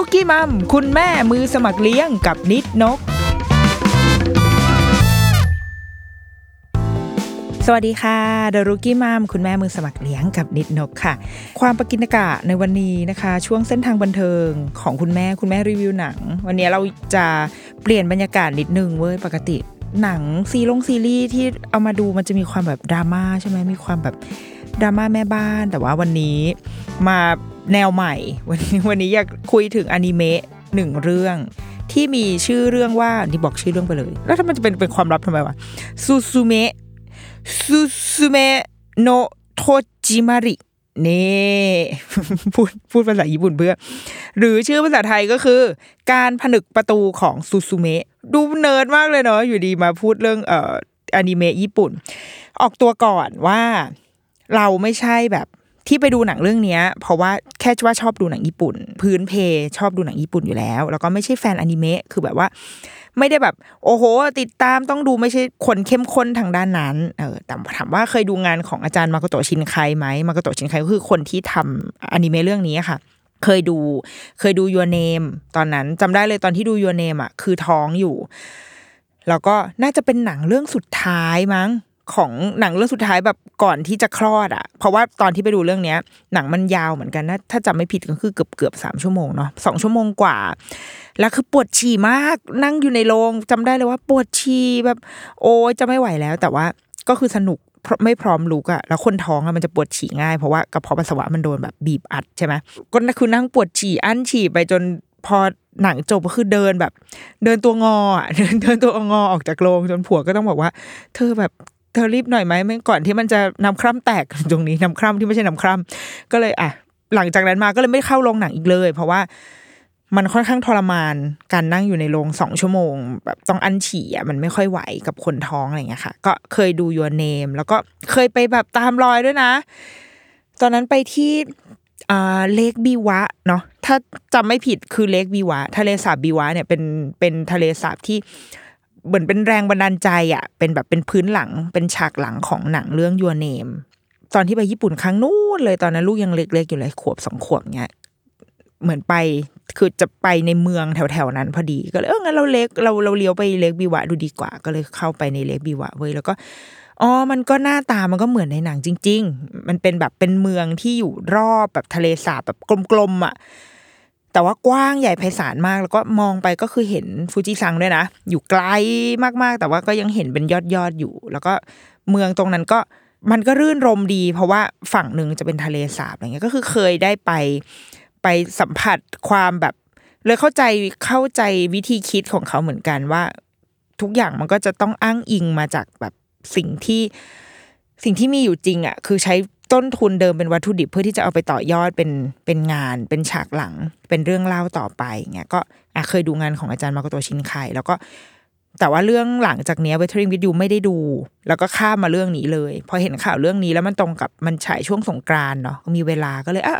ดอะรุกี้มัม คุณแม่มือสมัครเลี้ยงกับนิดนก สวัสดีค่ะเดอะรุกี้มัม คุณแม่มือสมัครเลี้ยงกับนิดนกค่ะ ความประกินกะในวันนี้นะคะ ช่วงเส้นทางบันเทิงของคุณแม่คุณแม่รีวิวหนัง วันนี้เราจะเปลี่ยนบรรยากาศนิดนึงเว้ยปกติ หนังซีลงซีรีส์ที่เอามาดูมันจะมีความแบบดราม่าใช่ไหมมีความแบบดราม่าแม่บ้าน แต่ว่าวันนี้มา แนวใหม่ วันนี้วันนี้อยากคุยถึงอนิเมะหนึ่งเรื่อง ที่มีชื่อเรื่องว่านี่บอกชื่อเรื่องไปเลย แล้วถ้ามันจะเป็นเป็นความลับทำไมวะซูซูเมะซูซูเมะโนโทจิมารินี่พูดพูดภาษาญี่ปุ่นเพื่อ หรือชื่อภาษาไทยก็คือ การผนึกประตูของซูซูเมะดูเนิร์ดมากเลยเนาะอยู่ดีมาพูดเรื่องเอ่ออนิเมะญี่ปุ่น ออกตัวก่อนว่าเราไม่ใช่แบบ ที่ไปดูหนังเรื่องเนี้ยเพราะว่าแค่ว่าชอบดูหนังญี่ปุ่น พื้นเพชอบดูหนังญี่ปุ่นอยู่แล้ว แล้วก็ไม่ใช่แฟนอนิเมะคือแบบว่า ไม่ได้แบบโอ้โห ติดตามต้องดูไม่ใช่คนเข้มข้นทางด้านนั้นเออแต่ถามว่าเคยดูงานของอาจารย์มาโกโตชินไคไหมมาโกโตชินไคก็คือคนที่ทำอนิเมะเรื่องนี้ค่ะเคยดูเคยดูยูเนมตอนนั้นจำได้เลยตอนที่ดูยูเนมอะคือท้องอยู่ แล้วก็น่าจะเป็นหนังเรื่องสุดท้ายมั้ง ของหนังเรื่องสุดท้ายแบบก่อนที่จะคลอดอะ เพราะว่าตอนที่ไปดูเรื่องเนี้ย หนังมันยาวเหมือนกันนะถ้าจำไม่ผิดก็คือเกือบเกือบสามชั่วโมงเนาะสองชั่วโมงกว่า แล้วคือปวดฉี่มากนั่งอยู่ในโรงจำได้เลยว่าปวดฉี่แบบ โอ้จะไม่ไหวแล้ว แต่ว่าก็คือสนุกไม่พร้อมลุกอะแล้วคนท้องอะมันจะปวดฉี่ง่าย เพราะว่ากระเพาะปัสสาวะมันโดนแบบบีบอัดใช่ไหมก็คือนั่งปวดฉี่อั้นฉี่ไปจนพอหนังจบก็คือเดินแบบ เดินตัวงอเดินเดินตัวงอออกจากโรงจนผัวก็ต้องบอกว่า เธอแบบ เธอรีบหน่อยไหมไม่ก่อนที่มันจะนำคร่ำแตกตรงนี้นำคร่ำที่ไม่ใช่นำคร่ำก็เลยอะหลังจากนั้นมาก็เลยไม่เข้าโรงหนังอีกเลย เพราะว่ามันค่อนข้างทรมานการนั่งอยู่ในโรงสองชั่วโมงแบบต้องอันฉี่อะมันไม่ค่อยไหวกับคนท้องอะไรเงี้ยค่ะ ก็เคยดูยูเนมแล้วก็เคยไปแบบตามรอยด้วยนะ ตอนนั้นไปที่อ่าเลกบีวะเนาะถ้าจำไม่ผิดคือเลกบีวะ ทะเลสาบบีวะเนี่ยเป็นเป็นทะเลสาบที่ เหมือนเป็นแรงบันดาลใจอะเป็นแบบเป็นพื้นหลังเป็นฉากหลังของหนังเรื่องยูเนมตอนที่ไปญี่ปุ่นครั้งนู้นเลยตอนนั้นลูกยังเล็กๆอยู่เลยขวบสองขวบเนี้ยเหมือนไปคือจะไปในเมืองแถวๆนั้นพอดีก็เลยเอองั้นเราเล็กเราเราเลี้ยวไปเล็กบีวะดูดีกว่า ก็เลยเข้าไปในเล็กบีวะเว้ยแล้วก็อ๋อ มันก็หน้าตามันก็เหมือนในหนังจริง ๆ มันเป็นแบบเป็นเมืองที่อยู่รอบแบบทะเลสาบแบบกลมๆอะ แต่ว่ากว้างใหญ่ไพศาลมาก แล้วก็มองไปก็คือเห็นฟูจิซังด้วยนะ อยู่ไกลมากๆ แต่ว่าก็ยังเห็นเป็นยอดยอดอยู่ แล้วก็เมืองตรงนั้นก็มันก็รื่นรมดี เพราะว่าฝั่งหนึ่งจะเป็นทะเลสาบอะไรเงี้ยก็คือเคยได้ไปไปสัมผัสความแบบ เลยเข้าใจเข้าใจวิธีคิดของเขาเหมือนกันว่า ทุกอย่างมันก็จะต้องอ้างอิงมาจากแบบสิ่งที่สิ่งที่มีอยู่จริงอะคือใช้ ต้นทุนเดิมเป็นวัตถุดิบเพื่อที่จะเอาไปต่อยอดเป็นเป็นงาน เป็นฉากหลัง เป็นเรื่องเล่าต่อไปเงี้ยก็เคยดูงานของอาจารย์มาโกโตชินไคแล้วก็ แต่ว่าเรื่องหลังจากเนี้ย Weathering with You ไม่ได้ดู แล้วก็ข้ามมาเรื่องนี้เลย พอเห็นข่าวเรื่องนี้แล้วมันตรงกับมันฉายช่วงสงกรานเนาะมีเวลาก็เลยอะ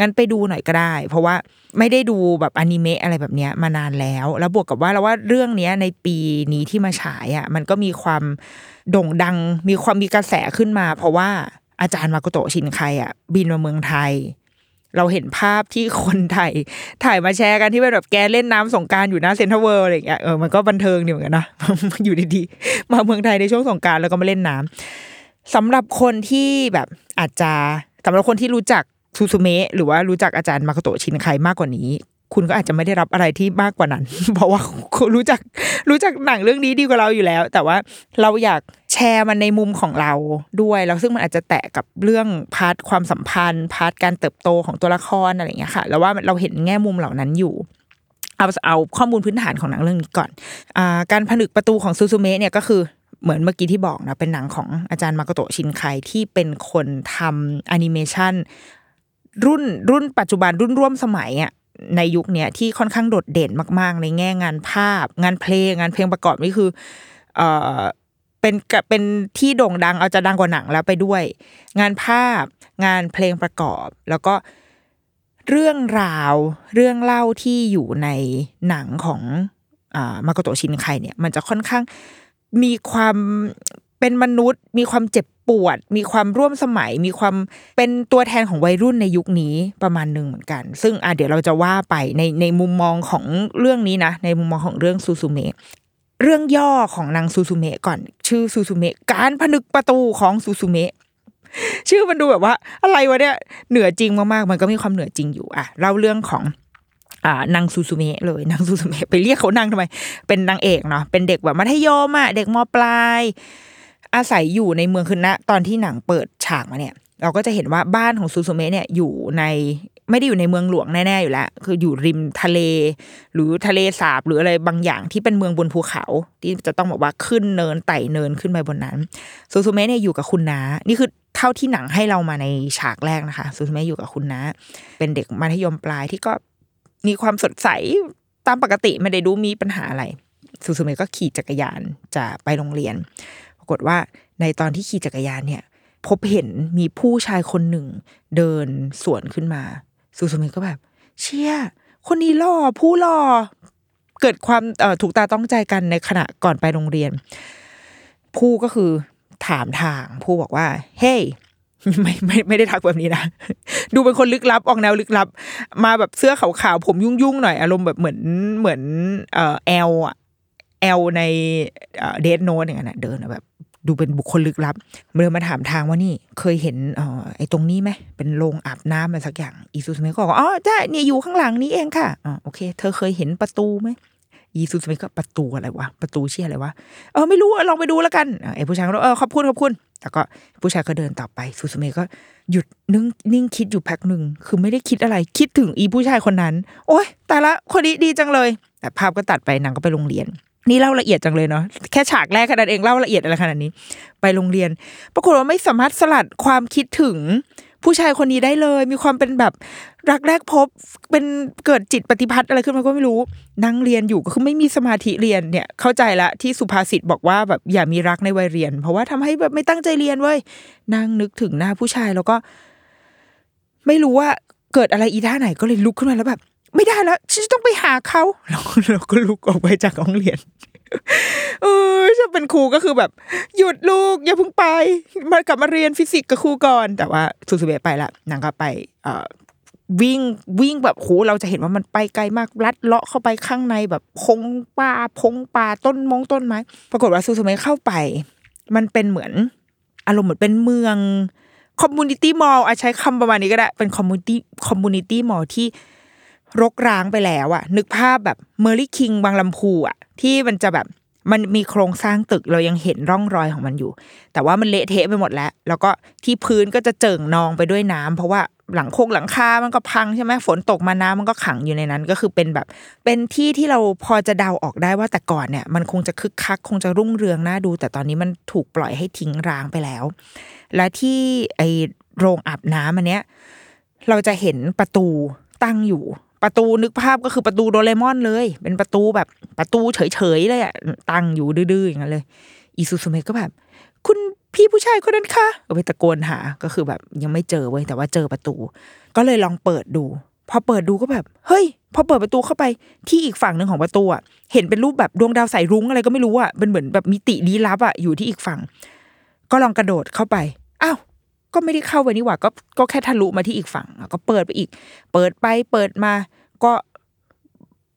งั้นไปดูหน่อยก็ได้ เพราะว่าไม่ได้ดูแบบอนิเมะอะไรแบบเนี้ยมานานแล้ว แล้วบวกกับว่าเราว่าเรื่องเนี้ยในปีนี้ที่มาฉายอะมันก็มีความโด่งดังมีความมีกระแสขึ้นมา เพราะว่า อาจารย์มาโกโตชินไคอะ บินมาเมืองไทย เราเห็นภาพที่คนถ่ายถ่ายมาแชร์กันที่เป็นแบบแกเล่นน้ำสงกรานต์อยู่หน้าเซ็นทรัลเวิลด์อะไรอย่างเงี้ยเออมันก็บันเทิงดีเหมือนกันนะอยู่ดีๆมาเมืองไทยในช่วงสงกรานต์แล้วก็มาเล่นน้ำสำหรับคนที่แบบอาจจะสำหรับคนที่รู้จักซูซูเมะหรือว่ารู้จักอาจารย์มาโกโตชินไคมากกว่านี้ คุณก็อาจจะไม่ได้รับอะไรที่มากกว่านั้น เพราะว่ารู้จักรู้จักหนังเรื่องนี้ดีกว่าเราอยู่แล้ว แต่ว่าเราอยากแชร์มันในมุมของเราด้วยแล้วซึ่งมันอาจจะแตะกับเรื่อง part ความสัมพันธ์ part การเติบโตของตัวละครอะไรอย่างเงี้ยค่ะแล้วว่าเราเห็นแง่มุมเหล่านั้นอยู่เอาเอาข้อมูลพื้นฐานของหนังเรื่องนี้ก่อนอการผนึกประตูของซูซูเมะเนี่ยก็คือเหมือนเมื่อกี้ที่บอกนะเป็นหนังของอาจารย์มาโกโตะชินไคที่เป็นคนทำแอนิเมชันรุ่นรุ่นปัจจุบันรุ่นร่วมสมัยอะ ในยุคเนี้ยที่ค่อนข้างโดดเด่นมาก ๆ ในแง่งานภาพ งานเพลงงานเพลงประกอบนี่คือ เอ่อเป็นกับเป็นที่โด่งดังเอาจะดังกว่าหนังแล้วไปด้วย งานภาพ งานเพลงประกอบ แล้วก็เรื่องราวเรื่องเล่าที่อยู่ในหนังของอ่ามาโกโตชินไคเนี่ย มันจะค่อนข้างมีความ เป็นมนุษย์ มีความเจ็บปวด มีความร่วมสมัย มีความเป็นตัวแทนของวัยรุ่นในยุคนี้ประมาณหนึ่งเหมือนกัน ซึ่งอะเดี๋ยวเราจะว่าไปในในมุมมองของเรื่องนี้นะ ในมุมมองของเรื่องซูซูเมะเรื่องย่อของนางซูซูเมะก่อน ชื่อซูซูเมะการผนึกประตูของซูซูเมะชื่อมันดูแบบว่า อะไรวะเนี่ยเหนือจริงมากๆ มันก็มีความเหนือจริงอยู่อะเล่าเรื่องของอ่านางซูซูเมะเลยนางซูซูเมะไปเรียกเขานางทำไม เป็นนางเอกเนาะเป็นเด็กแบบมัธยมอะเด็กมปลาย อาศัยอยู่ในเมืองคือณตอนที่หนังเปิดฉากมาเนี่ย เราก็จะเห็นว่าบ้านของซูซูเมะเนี่ยอยู่ในไม่ได้อยู่ในเมืองหลวงแน่ๆอยู่แล้ว คืออยู่ริมทะเล หรือทะเลสาบหรืออะไรบางอย่างที่เป็นเมืองบนภูเขา ที่จะต้องบอกว่าขึ้นเนินไต่เนินขึ้นไปบนนั้นซูซูเมะเนี่ยอยู่กับคุณน้านี่คือเท่าที่หนังให้เรามาในฉากแรกนะคะซูซูเมะอยู่กับคุณน้าเป็นเด็กมัธยมปลายที่ก็มีความสดใสตามปกติไม่ได้ดูมีปัญหาอะไรซูซูเมะก็ขี่จักรยานจะไปโรงเรียนากฏว่าในตอนที่ขี่จักรยานเนี่ย พบเห็นมีผู้ชายคนหนึ่ง เดินสวนขึ้นมาซูซูมะก็แบบ เชี่ยคนนี้หล่อผู้หล่อเกิดความถูกตาต้องใจกันในขณะก่อนไปโรงเรียน ผู้ก็คือถามทาง ผู้บอกว่า เฮ้ยไม่ไม่ไม่ได้ทักแบบนี้นะ ดูเป็นคนลึกลับออกแนวลึกลับ มาแบบเสื้อขาวๆผมยุ่งๆหน่อยอารมณ์แบบเหมือนเหมือนเอ่อแอลอะแอลในเดทโนนอย่างนั้นเดินแบบ ดูเป็นบุคคลลึกลับเดินมาถามทางว่านี่เคยเห็นออไอ้ตรงนี้ไหมเป็นโรงอาบน้ำอะไรสักอย่างอีซูสเมะก็บอกอ๋อใช่เนี่ยอยู่ข้างหลังนี้เองค่ะอ๋อโอเค เธอเคยเห็นประตูไหมอีซูสเมะก็ประตูอะไรวะประตูเชี่ยอะไรวะเออไม่รู้อะลองไปดูแล้วกันอะไอ้ผู้ชายก็เออขอบคุณขอบคุณแต่ก็ผู้ชายก็เดินต่อไปซูซูเมก็หยุดนิ่งนิ่งคิดอยู่พักหนึ่งคือไม่ได้คิดอะไรคิดถึงอีผู้ชายคนนั้น โอ๊ยแต่ละคนนี้ดีจังเลย แต่ภาพก็ตัดไปนางก็ไปโรงเรียน นี่เล่าละเอียดจังเลยเนาะแค่ฉากแรกแค่นั้นเองเล่าละเอียดอะไรขนาดนี้ ไปโรงเรียน ปรากฏว่าไม่สามารถสลัดความคิดถึงผู้ชายคนนี้ได้เลย มีความเป็นแบบรักแรกพบเป็นเกิดจิตปฏิพัทธ์อะไรขึ้นมาก็ไม่รู้นั่งเรียนอยู่ก็คือไม่มีสมาธิเรียนเนี่ย เข้าใจละที่สุภาษิตบอกว่าแบบอย่ามีรักในวัยเรียน เพราะว่าทำให้แบบไม่ตั้งใจเรียนเว้ยนั่งนึกถึงหน้าผู้ชายแล้วก็ ไม่รู้ว่าเกิดอะไรอีท่าไหนก็เลยลุกขึ้นมาแล้วแบบ ไม่ได้แล้วฉันจะต้องไปหาเขาเราก็ลุกออกไปจากห้องเรียนเออจะเป็นครูก็คือแบบ หยุดลูกอย่าเพิ่งไป มากลับมาเรียนฟิสิกส์กับครูก่อน แต่ว่าซูซูเมะไปละนางก็ไปเอ่อวิ่งวิ่งแบบโหเราจะเห็นว่ามันไปไกลมากลัดเลาะเข้าไปข้างในแบบพงป่าพงป่าต้นมงต้นไม้ ปรากฏว่าซูซูเมะเข้าไป มันเป็นเหมือนอารมณ์เหมือนเป็นเมือง community mall ใช้คำประมาณนี้ก็ได้ เป็น community community mall ที่ รกร้างไปแล้วอะนึกภาพแบบเมอร์รี่คิงส์บางลำพูอะที่มันจะแบบมันมีโครงสร้างตึกเรายังเห็นร่องรอยของมันอยู่ แต่ว่ามันเละเทะไปหมดแล้ว แล้วก็ที่พื้นก็จะเจิ่งนองไปด้วยน้ำเพราะว่าหลังโคงหลังคา มันก็พังใช่ไหมฝนตกมาน้ำมันก็ขังอยู่ในนั้น ก็คือเป็นแบบ เป็นที่ที่เราพอจะเดาออกได้ว่าแต่ก่อนเนี่ย มันคงจะคึกคัก คงจะรุ่งเรืองน่าดู แต่ตอนนี้มันถูกปล่อยให้ทิ้งร้างไปแล้ว และที่ไอโรงอาบน้ำอันเนี้ยเราจะเห็นประตูตั้งอยู่ ประตูนึกภาพก็คือประตูโดเรมอนเลย เป็นประตูแบบประตูเฉยๆเลยอะตั้งอยู่ดื้อๆอย่างนั้นเลยอีซูซูเมะก็แบบ คุณพี่ผู้ชายคนนั้นคะไปตะโกนหา ก็คือแบบยังไม่เจอเว้ยแต่ว่าเจอประตู ก็เลยลองเปิดดู พอเปิดดูก็แบบ เฮ้ย พอเปิดประตูเข้าไปที่อีกฝั่งหนึ่งของประตูอะเห็นเป็นรูปแบบดวงดาวสายรุ้งอะไรก็ไม่รู้อะเป็นเหมือนแบบมิติลี้ลับอะอยู่ที่อีกฝั่ง ก็ลองกระโดดเข้าไปอ้าว ก็ไม่ได้เข้าไปนี่หว่าก็ก็แค่ทะลุมาที่อีกฝั่งก็เปิดไปอีก เปิดไปเปิดมาก็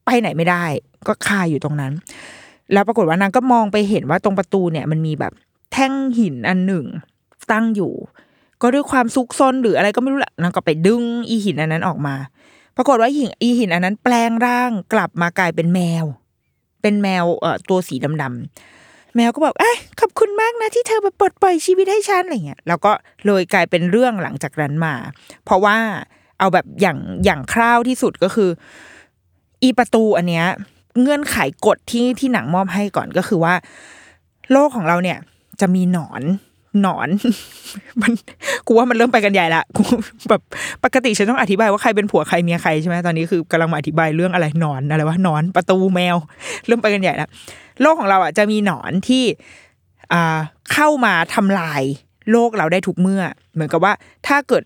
ไปไหนไม่ได้ ก็คาอยู่ตรงนั้น แล้วปรากฏว่านางก็มองไปเห็นว่าตรงประตูเนี่ยมันมีแบบแท่งหินอันหนึ่งตั้งอยู่ ก็ด้วยความซุกซนหรืออะไรก็ไม่รู้แหละนางก็ไปดึงอีหินอันนั้นออกมา ปรากฏว่าหินอีหินอันนั้นแปลงร่างกลับมากลายเป็นแมว เป็นแมวเอ่อตัวสีดำๆ แมวก็บอกเอ้ยขอบคุณมากนะที่เธอมาปลดปล่อยชีวิตให้ฉันอะไรเงี้ยแล้วก็เลยกลายเป็นเรื่องหลังจากนั้นมา เพราะว่าเอาแบบอย่างอย่างคร่าวที่สุดก็คือ อีประตูอันเนี้ยเงื่อนไขกฎที่ที่หนังมอบให้ก่อนก็คือว่า โลกของเราเนี่ยจะมีหนอน หนอน มันกูว่ามันเริ่มไปกันใหญ่ละกูแบบปกติฉันต้องอธิบายว่าใครเป็นผัวใครเมียใครใช่ไหมตอนนี้คือกำลังมาอธิบายเรื่องอะไรหนอนอะไรวะหนอนประตูแมว เริ่มไปกันใหญ่ละโลกของเราอะจะมีหนอนที่อ่าเข้ามาทำลายโลกเราได้ทุกเมื่อ เหมือนกับว่าถ้าเกิด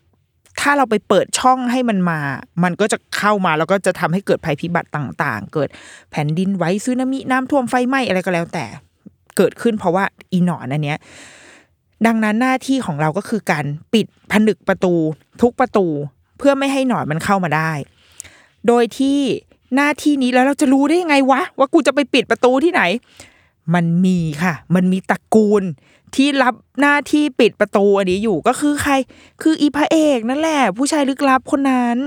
ถ้าเราไปเปิดช่องให้มันมา มันก็จะเข้ามาแล้วก็จะทำให้เกิดภัยพิบัติต่างๆ เกิดแผ่นดินไหวซึนามิน้ำท่วมไฟไหม้อะไรก็แล้วแต่ เกิดขึ้นเพราะว่าอีหนอนอันเนี้ย ดังนั้นหน้าที่ของเราก็คือการปิดผนึกประตูทุกประตู เพื่อไม่ให้หนอนมันเข้ามาได้ โดยที่หน้าที่นี้แล้วเราจะรู้ได้ยังไงวะ ว่ากูจะไปปิดประตูที่ไหน มันมีค่ะ มันมีตระกูลที่รับหน้าที่ปิดประตูอันนี้อยู่ก็คือใคร คืออีพระเอกนั่นแหละ ผู้ชายลึกลับคนนั้น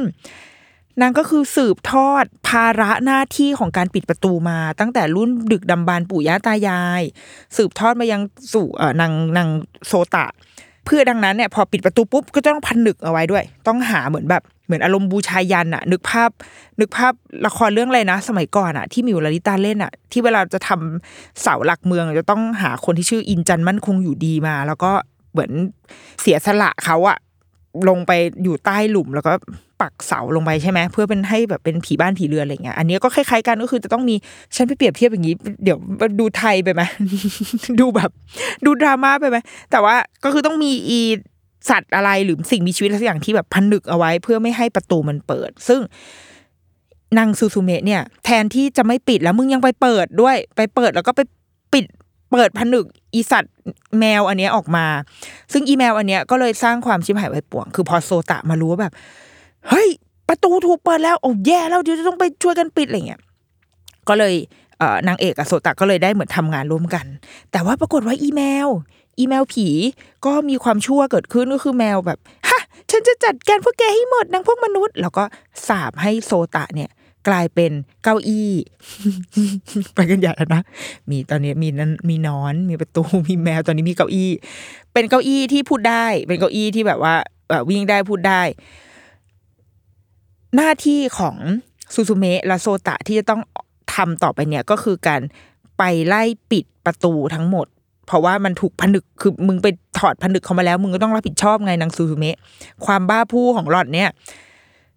นางก็คือสืบทอดภาระหน้าที่ของการปิดประตูมาตั้งแต่รุ่นดึกดำบรรพ์ปู่ย่าตายาย สืบทอดมายังสู่เอ่อนางนางโซตะ เพื่อดังนั้นเนี่ยพอปิดประตูปุ๊บก็ต้องพันหนึกเอาไว้ด้วย ต้องหาเหมือนแบบเหมือนอารมณ์บูชายันอะนึกภาพ นึกภาพละครเรื่องอะไรนะ สมัยก่อนอะที่มิวลาลิตาเล่นอะที่เวลาจะทำเสาหลักเมืองจะต้องหาคนที่ชื่ออินจันมั่นคงอยู่ดีมา แล้วก็เหมือนเสียสละเขาอะลงไปอยู่ใต้หลุมแล้วก็ ปักเสาลงไปใช่ไหมเพื่อเป็นให้แบบเป็นผีบ้านผีเรือนอะไรเงี้ยอันนี้ก็คล้ายๆกันก็คือจะต้องมีฉันไปเปรียบเทียบอย่างนี้ เดี๋ยวดูไทยไปไหมดูแบบ ดูดราม่าไปไหมแต่ว่าก็คือต้องมีอีสัตว์อะไรหรือสิ่งมีชีวิตอะไรสักอย่างที่แบบพันนึกเอาไว้ เพื่อไม่ให้ประตูมันเปิด ซึ่งนางซูซูเมะเนี่ย แทนที่จะไม่ปิดแล้วมึงยังไปเปิดด้วย ไปเปิดแล้วก็ไปปิดเปิดผนึกอีสัตว์แมวอันเนี้ยออกมา ซึ่งอีแมวอันเนี้ยก็เลยสร้างความชิบหายไว้ป่วง คือพอโซตะมารู้ว่าแบบ เฮ้ย ประตูถูกเปิดแล้วโอ้แย่แล้วเดี๋ยวจะต้องไปช่วยกันปิดอะไรเงี้ยก็เลยเนางเอกกับโซตะก็เลยได้เหมือนทำงานร่วมกัน แต่ว่าปรากฏว่าอีเมล อีเมลผีก็มีความชั่วเกิดขึ้นก็คือแมวแบบฮะฉันจะจัดการพวกแกให้หมดนางพวกมนุษย์ แล้วก็สาบให้โซตะเนี่ยกลายเป็นเก้าอี้ไปกันใหญ่แล้วนะมีตอนนี้มีนั้นมีนอน มีประตูมีแมวตอนนี้มีเก้าอี้ เป็นเก้าอี้ที่พูดได้ เป็นเก้าอี้ที่แบบว่าวิ่งได้พูดได้ หน้าที่ของซูซูเมะและโซตะที่จะต้องทำต่อไปเนี่ยก็คือการไปไล่ปิดประตูทั้งหมด เพราะว่ามันถูกผนึกคือมึงไปถอดผนึกเขามาแล้ว มึงก็ต้องรับผิดชอบไงนางซูซูเมะความบ้าผู้ของหลอดเนี่ย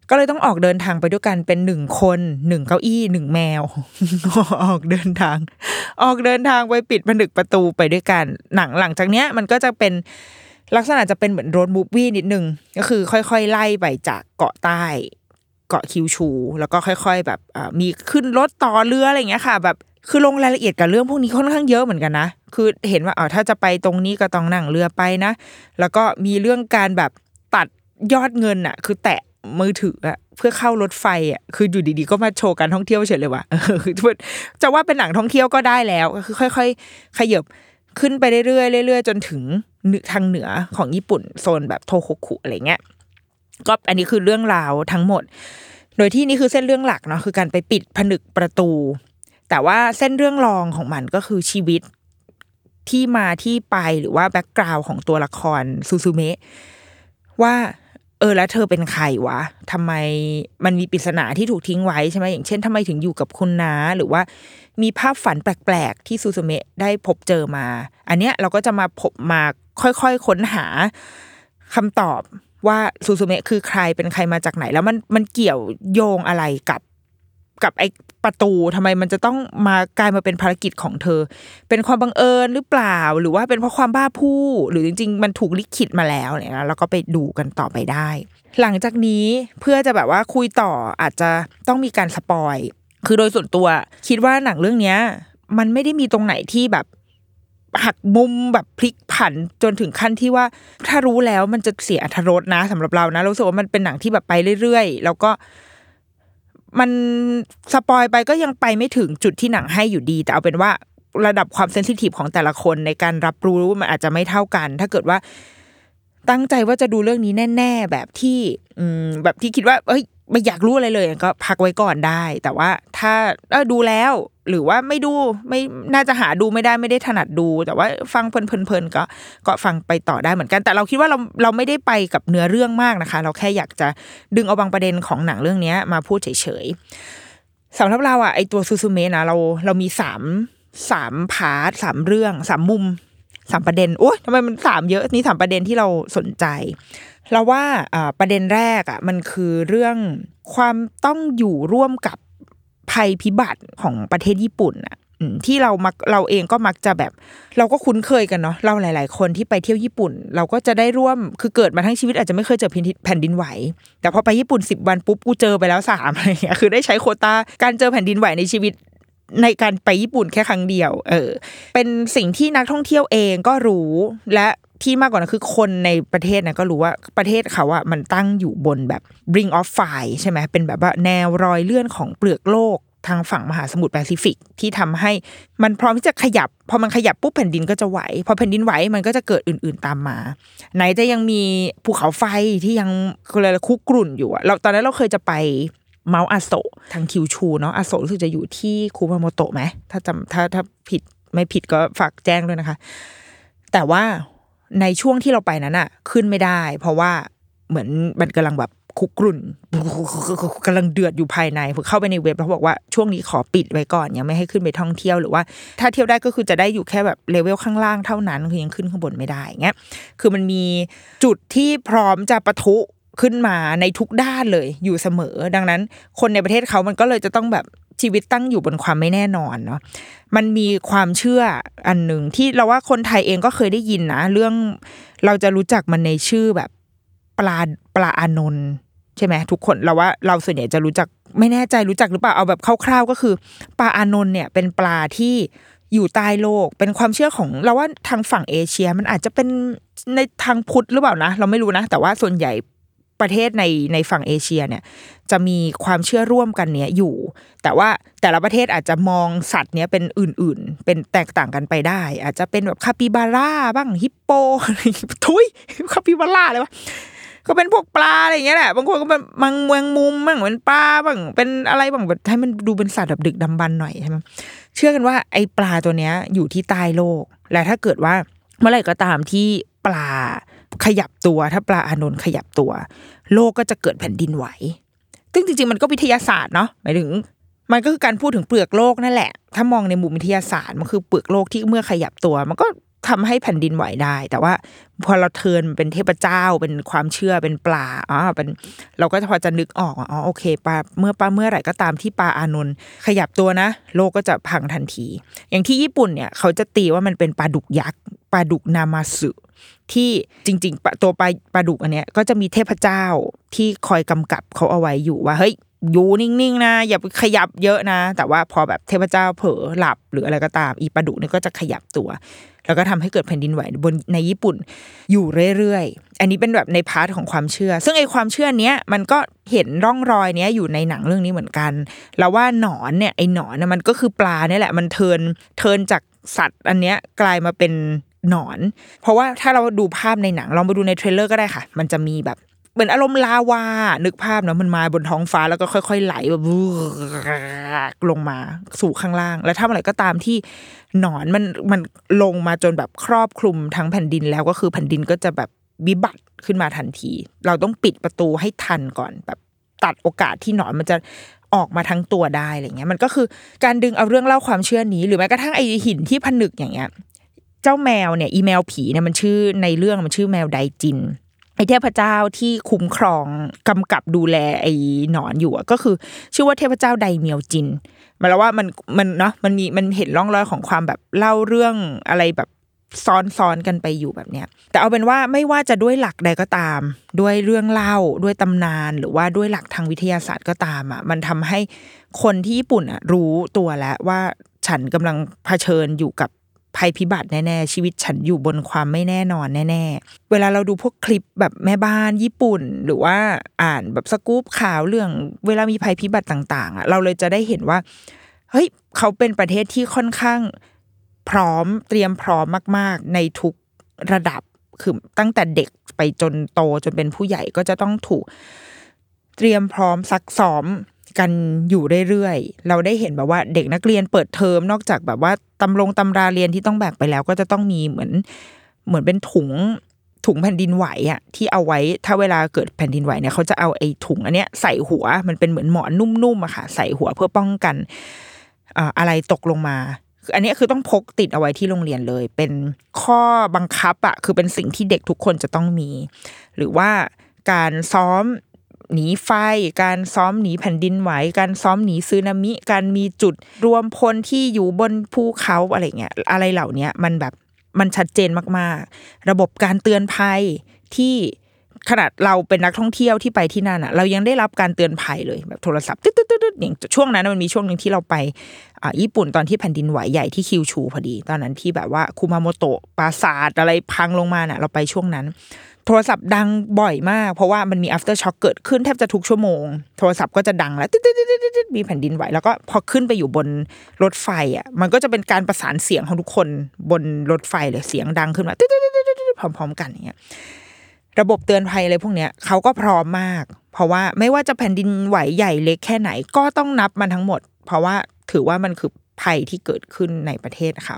ก็เลยต้องออกเดินทางไปด้วยกันเป็นหนึ่งคนหนึ่งเก้าอี้หนึ่งแมว ออกเดินทาง ออกเดินทางไปปิดผนึกประตูไปด้วยกันหนังหลังจากเนี้ย มันก็จะเป็นลักษณะจะเป็นเหมือนโรดมูฟวี่นิดนึงก็คือค่อยๆ ไล่ไปจากเกาะใต้ เกาะคิวชู แล้วก็ค่อย ๆ แบบมีขึ้นรถต่อเรืออะไรเงี้ยค่ะ แบบคือลงรายละเอียดกับเรื่องพวกนี้ค่อนข้างเยอะเหมือนกันนะ คือเห็นว่าอ๋อถ้าจะไปตรงนี้ก็ต้องนั่งเรือไปนะ แล้วก็มีเรื่องการแบบตัดยอดเงินอะคือแตะมือถืออะเพื่อเข้ารถไฟอะคืออยู่ดีๆก็มาโชว์การท่องเที่ยวเฉยเลยว่ะถือจะว่าเป็นหนังท่องเที่ยวก็ได้แล้วก็คือค่อย ๆ ขยับขึ้นไปเรื่อยๆเรื่อยๆจนถึงทางเหนือของญี่ปุ่นโซนแบบโทโคคุอะไรเงี้ย ก็อันนี้คือเรื่องราวทั้งหมด โดยที่นี่คือเส้นเรื่องหลักเนาะคือการไปปิดผนึกประตู แต่ว่าเส้นเรื่องรองของมันก็คือชีวิตที่มาที่ไปหรือว่าแบ็กกราวของตัวละครซูซูเมะว่าเออแล้วเธอเป็นใครวะทำไมมันมีปริศนาที่ถูกทิ้งไว้ใช่ไหมอย่างเช่นทำไมถึงอยู่กับคุณน้าหรือว่ามีภาพฝันแปลกๆ ที่ซูซูเมะได้พบเจอมา อันเนี้ยเราก็จะมาพบมาค่อยๆค้นหาคำตอบ ว่าซูซูเมะคือใครเป็นใครมาจากไหน แล้วมันมันเกี่ยวโยงอะไรกับกับไอประตูทำไมมันจะต้องมากลายมาเป็นภารกิจของเธอ เป็นความบังเอิญหรือเปล่า หรือว่าเป็นเพราะความบ้าผู้หรือจริง ๆ มันถูกลิขิตมาแล้วเนี่ยนะแล้วก็ไปดูกันต่อไปได้ หลังจากนี้เพื่อจะแบบว่าคุยต่ออาจจะต้องมีการสปอยคือโดยส่วนตัว คิดว่าหนังเรื่องเนี้ย มันไม่ได้มีตรงไหนที่แบบ หักมุมแบบพลิกผันจนถึงขั้นที่ว่า ถ้ารู้แล้วมันจะเสียอรรถรสนะสำหรับเรานะรู้สึกว่ามันเป็นหนังที่แบบไปเรื่อยๆ แล้วก็มันสปอยไปก็ยังไปไม่ถึงจุดที่หนังให้อยู่ดี แต่เอาเป็นว่าระดับความเซนซิทีฟของแต่ละคนในการรับรู้มันอาจจะไม่เท่ากัน ถ้าเกิดว่าตั้งใจว่าจะดูเรื่องนี้แน่ ๆ แบบที่ อืมแบบที่คิดว่า เอ้ย ไม่อยากรู้อะไรเลยก็พักไว้ก่อนได้ แต่ว่าถ้าเออดูแล้ว หรือว่าไม่ดูไม่น่าจะหาดูไม่ได้ไม่ได้ถนัดดู แต่ว่าฟังเพลินๆก็ก็ฟังไปต่อได้เหมือนกัน แต่เราคิดว่าเราเราไม่ได้ไปกับเนื้อเรื่องมากนะคะ เราแค่อยากจะดึงเอาบางประเด็นของหนังเรื่องนี้มาพูดเฉยๆสำหรับเราอะไอตัวซูซูเมะนะเราเรามีสามสามพาร์ทสามเรื่องสามมุมสามประเด็นโอ้ยทำไมมันสามเยอะนี่สามประเด็นที่เราสนใจ เราว่าประเด็นแรกอะมันคือเรื่องความต้องอยู่ร่วมกับภัยพิบัติของประเทศญี่ปุ่นอะที่เรามักเราเองก็มักจะแบบ เราก็คุ้นเคยกันเนาะเราหลาย ๆ คนที่ไปเที่ยวญี่ปุ่น เราก็จะได้ร่วมคือเกิดมาทั้งชีวิตอาจจะไม่เคยเจอแผ่นดินไหว แต่พอไปญี่ปุ่นสิบวันปุ๊บกูเจอไปแล้วสามอะไรเงี้ยคือได้ใช้โคตาการเจอแผ่นดินไหวในชีวิตในการไปญี่ปุ่นแค่ครั้งเดียว เออ เป็นสิ่งที่นักท่องเที่ยวเองก็รู้ และ ที่มากกว่านั้นคือคนในประเทศนะก็รู้ว่าประเทศเขาอะมันตั้งอยู่บนแบบ ring of fire ใช่ไหมเป็นแบบว่าแนวรอยเลื่อนของเปลือกโลกทางฝั่งมหาสมุทรแปซิฟิกที่ทำให้มันพร้อมที่จะขยับ พอมันขยับปุ๊บแผ่นดินก็จะไหว พอแผ่นดินไหวมันก็จะเกิดอื่น ๆตามมา ไหนจะยังมีภูเขาไฟที่ยังอะไรคุกรุ่นอยู่อะเราตอนนั้นเราเคยจะไปเมาส์อาโซทางคิวชูเนาะอาโซรู้สึกจะอยู่ที่คูมาโมโตะไหมถ้าจำถ้าถ้าผิดไม่ผิดก็ฝากแจ้งด้วยนะคะ แต่ว่า ในช่วงที่เราไปนั้นอะขึ้นไม่ได้ เพราะว่าเหมือนมันกำลังแบบคุกรุ่นกำลังเดือดอยู่ภายในผมเข้าไปในเว็บแล้วบอกว่าช่วงนี้ขอปิดไว้ก่อนยังไม่ให้ขึ้นไปท่องเที่ยวหรือว่า ถ้าเที่ยวได้ก็คือจะได้อยู่แค่แบบเลเวลข้างล่างเท่านั้นคือยังขึ้นข้างบนไม่ได้เงี้ยคือมันมีจุดที่พร้อมจะปะทุขึ้นมาในทุกด้านเลยอยู่เสมอ ดังนั้น คนในประเทศเขามันก็เลยจะต้องแบบ ชีวิตตั้งอยู่บนความไม่แน่นอนเนาะมันมีความเชื่ออันหนึ่งที่เราว่าคนไทยเองก็เคยได้ยินนะ เรื่องเราจะรู้จักมันในชื่อแบบปลาปลาอานนท์ใช่ไหมทุกคนเราว่าเราส่วนใหญ่จะรู้จักไม่แน่ใจรู้จักหรือเปล่าเอาแบบคร่าวๆก็คือ ปลาอานนท์เนี่ยเป็นปลาที่อยู่ใต้โลกเป็นความเชื่อของเราว่าทางฝั่งเอเชียมันอาจจะเป็นในทางพุทธหรือเปล่านะ เราไม่รู้นะ แต่ว่าส่วนใหญ่ ประเทศในในฝั่งเอเชียเนี่ยจะมีความเชื่อร่วมกันเนี้ยอยู่ แต่ว่าแต่ละประเทศอาจจะมองสัตว์เนี้ยเป็นอื่น ๆ เป็นแตกต่างกันไปได้ อาจจะเป็นแบบคาปิบาร่าบ้างฮิปโปทุยคาปิบาร่าเลยวะก็เป็นพวกปลาอะไรอย่างเงี้ยแหละบางคนก็เป็นมังเมืองมุมบ้างเป็นปลาบ้างเป็นอะไรบ้างแบบให้มันดูเป็นสัตว์แบบดึกดำบรรหน่อยใช่ไหมเชื่อกันว่าไอ้ปลาตัวเนี้ยอยู่ที่ใต้โลก และถ้าเกิดว่าเมื่อไหร่ก็ตามที่ปลา ขยับตัวถ้าปลาอานนท์ขยับตัว โลกก็จะเกิดแผ่นดินไหวซึ่งจริงๆมันก็วิทยาศาสตร์เนาะหมายถึง มันก็คือการพูดถึงเปลือกโลกนั่นแหละ ถ้ามองในมุมวิทยาศาสตร์มันคือเปลือกโลกที่เมื่อขยับตัว มันก็ทำให้แผ่นดินไหวได้ แต่ว่าพอเราเทินเป็นเทพเจ้าเป็นความเชื่อเป็นปลาอ๋อเป็นเราก็พอจะนึกออกอ๋อโอเคปลาเมื่อปลาเมื่อไหร่ก็ตามที่ปลาอานนท์ขยับตัวนะ โลกก็จะพังทันที อย่างที่ญี่ปุ่นเนี่ยเขาจะตีว่ามันเป็นปลาดุกยักษ์ปลาดุกนามาสึ ที่จริง ๆ ตัวปลาปลาดุกอันเนี้ยก็จะมีเทพเจ้าที่คอยกำกับเขาเอาไว้อยู่ว่าเฮ้ยอยู่นิ่งๆนะอย่าขยับเยอะนะ แต่ว่าพอแบบเทพเจ้าเผลอหลับหรืออะไรก็ตาม อีปลาดุกเนี่ยก็จะขยับตัว แล้วก็ทำให้เกิดแผ่นดินไหวบนในญี่ปุ่นอยู่เรื่อยๆ อันนี้เป็นแบบใน part ของความเชื่อ ซึ่งไอความเชื่อเนี้ยมันก็เห็นร่องรอยเนี้ยอยู่ในหนังเรื่องนี้เหมือนกัน แล้วว่าหนอนเนี่ยไอหนอนเนี่ยมันก็คือปลาเนี่ยแหละมัน turn turn จากสัตว์อันเนี้ยกลายมาเป็น หนอน เพราะว่าถ้าเราดูภาพในหนังลองไปดูใน trailer ก็ได้ค่ะ มันจะมีแบบเหมือนอารมณ์ลาวา นึกภาพเนาะมันมาบนท้องฟ้าแล้วก็ค่อย ๆ ไหลแบบลงมาสู่ข้างล่าง แล้วถ้าอะไรก็ตามที่หนอนมันมันลงมาจนแบบครอบคลุมทั้งแผ่นดินแล้วก็คือแผ่นดินก็จะแบบวิบัติขึ้นมาทันที เราต้องปิดประตูให้ทันก่อนแบบตัดโอกาสที่หนอนมันจะออกมาทั้งตัวได้อะไรเงี้ยมันก็คือการดึงเอาเรื่องเล่าความเชื่อนี้ หรือแม้กระทั่งไอหินที่ผนึกอย่างเงี้ย เจ้าแมวเนี่ยอีแมวผีเนี่ยมันชื่อในเรื่องมันชื่อแมวไดจินไอเทพเจ้าที่คุ้มครองกำกับดูแลไอหนอนอยู่ก็คือ ชื่อว่าเทพเจ้าไดเมียวจินมาแล้วว่ามันมันเนาะมันมีมันเห็นร่องรอยของความแบบเล่าเรื่องอะไรแบบซ้อนซ้อนกันไปอยู่แบบเนี้ย แต่เอาเป็นว่าไม่ว่าจะด้วยหลักใดก็ตาม ด้วยเรื่องเล่าด้วยตำนาน หรือว่าด้วยหลักทางวิทยาศาสตร์ก็ตามอะมันทำให้คนที่ญี่ปุ่นอะรู้ตัวแล้วว่าฉันกำลังเผชิญอยู่กับ ภัยพิบัติแน่ๆ ชีวิตฉันอยู่บนความไม่แน่นอนแน่ ๆ เวลาเราดูพวกคลิปแบบแม่บ้านญี่ปุ่น หรือว่าอ่านแบบสกู๊ปข่าวเรื่อง เวลามีภัยพิบัติต่าง ๆอะเราเลยจะได้เห็นว่าเฮ้ยเขาเป็นประเทศที่ค่อนข้างพร้อมเตรียมพร้อมมาก ๆ ในทุกระดับคือตั้งแต่เด็กไปจนโตจนเป็นผู้ใหญ่ก็จะต้องถูก เตรียมพร้อมซักซ้อม กันอยู่เรื่อยๆ เราได้เห็นแบบว่าเด็กนักเรียนเปิดเทอมนอกจากแบบว่าตำรงตำราเรียนที่ต้องแบกไปแล้ว ก็จะต้องมีเหมือนเหมือนเป็นถุงถุงแผ่นดินไหวอะที่เอาไว้ถ้าเวลาเกิดแผ่นดินไหวเนี่ยเขาจะเอาไอ้ถุงอันเนี้ยใส่หัวมันเป็นเหมือนหมอนนุ่มๆอะค่ะ ใส่หัวเพื่อป้องกันอ่าอะไรตกลงมาคืออันนี้คือต้องพกติดเอาไว้ที่โรงเรียนเลย เป็นข้อบังคับอะคือเป็นสิ่งที่เด็กทุกคนจะต้องมี หรือว่าการซ้อม หนีไฟ การซ้อมหนีแผ่นดินไหว การซ้อมหนีซึนามิ การมีจุดรวมพลที่อยู่บนภูเขาอะไรเงี้ย อะไรเหล่านี้มันแบบมันชัดเจนมากๆ ระบบการเตือนภัยที่ขนาดเราเป็นนักท่องเที่ยวที่ไปที่นั่นอะเรายังได้รับการเตือนภัยเลยแบบโทรศัพท์ตึ๊ดตึ๊ดตึ๊ดอย่างช่วงนั้นมันมีช่วงหนึ่งที่เราไปอ่าญี่ปุ่นตอนที่แผ่นดินไหวใหญ่ที่คิวชูพอดี ตอนนั้นที่แบบว่าคุมาโมโตะปราสาทอะไรพังลงมาน่ะ เราไปช่วงนั้น โทรศัพท์ดังบ่อยมาก เพราะว่ามันมี after shock เกิดขึ้นแทบจะทุกชั่วโมง โทรศัพท์ก็จะดังแล้วตึ๊ดตึ๊ดตึ๊ดตึ๊ดตึ๊ดมีแผ่นดินไหว แล้วก็พอขึ้นไปอยู่บนรถไฟอะ มันก็จะเป็นการประสานเสียงของทุกคนบนรถไฟเลยเสียงดังขึ้นมาพร้อมๆกันอย่างเงี้ยระบบเตือนภัยอะไรพวกเนี้ยเขาก็พร้อมมาก เพราะว่าไม่ว่าจะแผ่นดินไหวใหญ่เล็กแค่ไหนก็ต้องนับมันทั้งหมด เพราะว่าถือว่ามันคือภัยที่เกิดขึ้นในประเทศเขา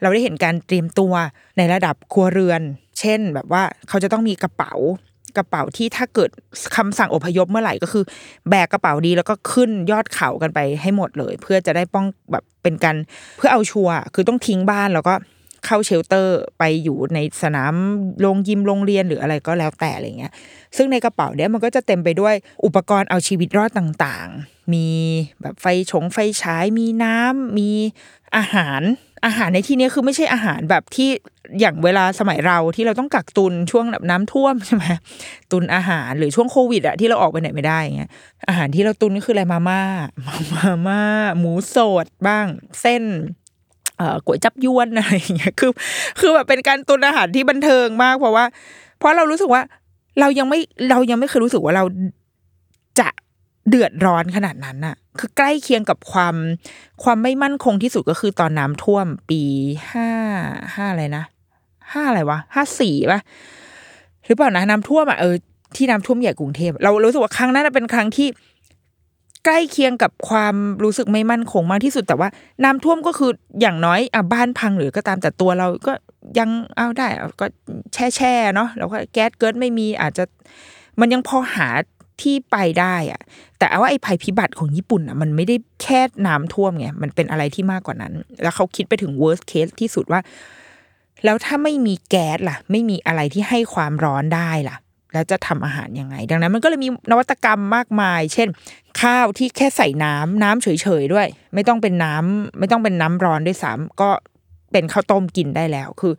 เราได้เห็นการเตรียมตัวในระดับครัวเรือน เช่นแบบว่าเขาจะต้องมีกระเป๋ากระเป๋าที่ถ้าเกิดคำสั่งอพยพเมื่อไหร่ก็คือ แบกกระเป๋าดีแล้วก็ขึ้นยอดเขากันไปให้หมดเลย เพื่อจะได้ป้องแบบเป็นการเพื่อเอาชัวร์คือต้องทิ้งบ้านแล้วก็เข้าเชลเตอร์ไปอยู่ในสนามโรงยิมโรงเรียนหรืออะไรก็แล้วแต่อะไรเงี้ย ซึ่งในกระเป๋าเนี้ยมันก็จะเต็มไปด้วยอุปกรณ์เอาชีวิตรอดต่างๆ มีแบบไฟฉงไฟฉายมีน้ำมีอาหาร อาหารในที่นี้คือไม่ใช่อาหารแบบที่อย่างเวลาสมัยเราที่เราต้องกักตุนช่วงแบบน้ำท่วมใช่ไหมตุนอาหารหรือช่วงโควิดอะที่เราออกไปไหนไม่ได้อย่างเงี้ยอาหารที่เราตุนก็คืออะไรมาม่ามาม่าหมูสดบ้าง เส้นเอ่อก๋วยจับยวนอะไรอย่างเงี้ยคือ คือแบบเป็นการตุนอาหารที่บันเทิงมากเพราะว่า เพราะเรารู้สึกว่าเรายังไม่เรายังไม่เคยรู้สึกว่าเรา เดือดร้อนขนาดนั้นน่ะคือใกล้เคียงกับความความไม่มั่นคงที่สุดก็คือตอนน้ำท่วมปีห้าห้าอะไรนะห้าอะไรวะห้าสี่ป่ะหรือเปล่านะน้ำท่วมอะเออที่น้ำท่วมใหญ่กรุงเทพเรารู้สึกว่าครั้งนั้นเป็นครั้งที่ใกล้เคียงกับความรู้สึกไม่มั่นคงมากที่สุดแต่ว่า น้ำท่วมก็คืออย่างน้อยอะบ้านพังหรือก็ตามแต่ตัวเราก็ยังเอาได้ก็แช่แช่เนาะแล้วก็แก๊สเกิดไม่มีอาจจะ มันยังพอหา ที่ไปได้อะแต่เอาว่าไอ้ภัยพิบัติของญี่ปุ่นอะมันไม่ได้แค่น้ำท่วมไงมันเป็นอะไรที่มากกว่านั้น แล้วเขาคิดไปถึง worst case ที่สุดว่า แล้วถ้าไม่มีแก๊สล่ะ ไม่มีอะไรที่ให้ความร้อนได้ล่ะ แล้วจะทำอาหารยังไง ดังนั้นมันก็เลยมีนวัตกรรมมากมาย เช่น ข้าวที่แค่ใส่น้ำน้ำเฉยๆด้วย ไม่ต้องเป็นน้ำไม่ต้องเป็นน้ำร้อนด้วยซ้ำก็ เป็นข้าวต้มกินได้แล้ว คือ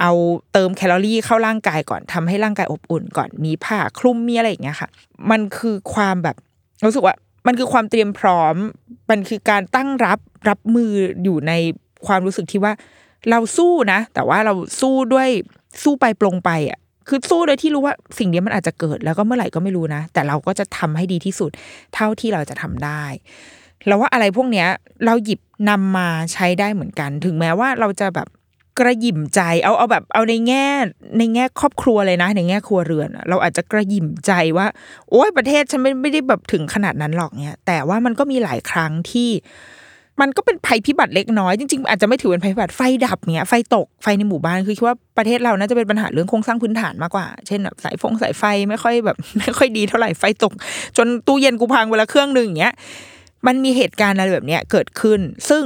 เอาเติมแคลอรี่เข้าร่างกายก่อนทำให้ร่างกายอบอุ่นก่อนมีผ้าคลุมมีอะไรอย่างเงี้ยค่ะ มันคือความแบบรู้สึกว่ามันคือความเตรียมพร้อม มันคือการตั้งรับรับมืออยู่ในความรู้สึกที่ว่า เราสู้นะ แต่ว่าเราสู้ด้วยสู้ไปปลงไปอะคือสู้โดยที่รู้ว่าสิ่งนี้มันอาจจะเกิดแล้วก็เมื่อไหร่ก็ไม่รู้นะ แต่เราก็จะทำให้ดีที่สุด เท่าที่เราจะทำได้ แล้วว่าอะไรพวกเนี้ย เราหยิบ นำมาใช้ได้เหมือนกัน ถึงแม้ว่าเราจะแบบกระหยิ่มใจเอาเอาแบบเอาในแง่ในแง่ครอบครัวเลยนะ ในแง่ครัวเรือนเราอาจจะกระหยิ่มใจว่า โอ้ยประเทศฉันไม่ไม่ได้แบบถึงขนาดนั้นหรอกเนี่ยแต่ว่ามันก็มีหลายครั้งที่ มันก็เป็นภัยพิบัติเล็กน้อยจริงๆอาจจะไม่ถือเป็นภัยพิบัติไฟดับเนี้ยไฟตกไฟในหมู่บ้านคือคิดว่าประเทศเราน่าจะเป็นปัญหาเรื่องโครงสร้างพื้นฐานมากกว่า เช่นแบบสายฟงสายไฟไม่ค่อยแบบ ไม่ค่อยดีเท่าไหร่ไฟตก จนตู้เย็นกูพังเวลาเครื่องหนึ่งอย่างเงี้ย มันมีเหตุการณ์อะไรแบบเนี้ยเกิดขึ้น ซึ่ง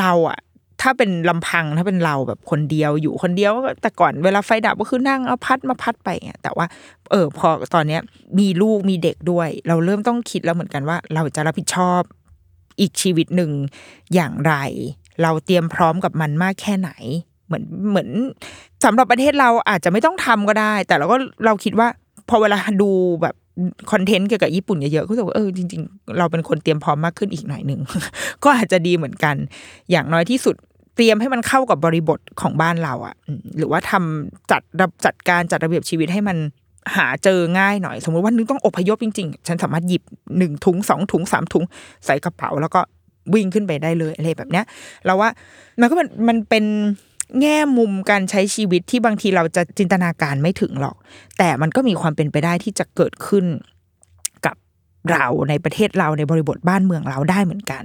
เราอะถ้าเป็นลำพังถ้าเป็นเราแบบคนเดียวอยู่คนเดียวแต่ก่อนเวลาไฟดับก็คือนั่งเอาพัดมาพัดไปเงี้ยแต่ว่า เออพอตอนเนี้ยมีลูกมีเด็กด้วย เราเริ่มต้องคิดแล้วเหมือนกันว่า เราจะรับผิดชอบอีกชีวิตหนึ่งอย่างไร เราเตรียมพร้อมกับมันมากแค่ไหน เหมือนเหมือนสำหรับประเทศเราอาจจะไม่ต้องทำก็ได้ แต่เราก็เราคิดว่าพอเวลาดูแบบ คอนเทนต์เกี่ยวกับญี่ปุ่นเยอะๆก็รู้สึกว่าเออจริง ๆ เราเป็นคนเตรียมพร้อมมากขึ้นอีกหน่อยหนึ่งก็อาจจะดีเหมือนกัน อย่างน้อยที่สุดเตรียมให้มันเข้ากับบริบทของบ้านเราอะ่ะ หรือว่าทำจัดระจัดการจัดระเบียบชีวิตให้มันหาเจอง่ายหน่อย สมมติว่านึงต้องอพยพจริง ๆ ฉันสามารถหยิบหนึ่งถุงสองถุงสามถุงใส่กระเป๋า แล้วก็วิ่งขึ้นไปได้เลยอะไรแบบเนี้ยเราว่ามันก็มันมันเป็น แง่มุมการใช้ชีวิตที่บางทีเราจะจินตนาการไม่ถึงหรอก แต่มันก็มีความเป็นไปได้ที่จะเกิดขึ้นกับเราในประเทศเราในบริบทบ้านเมืองเราได้เหมือนกัน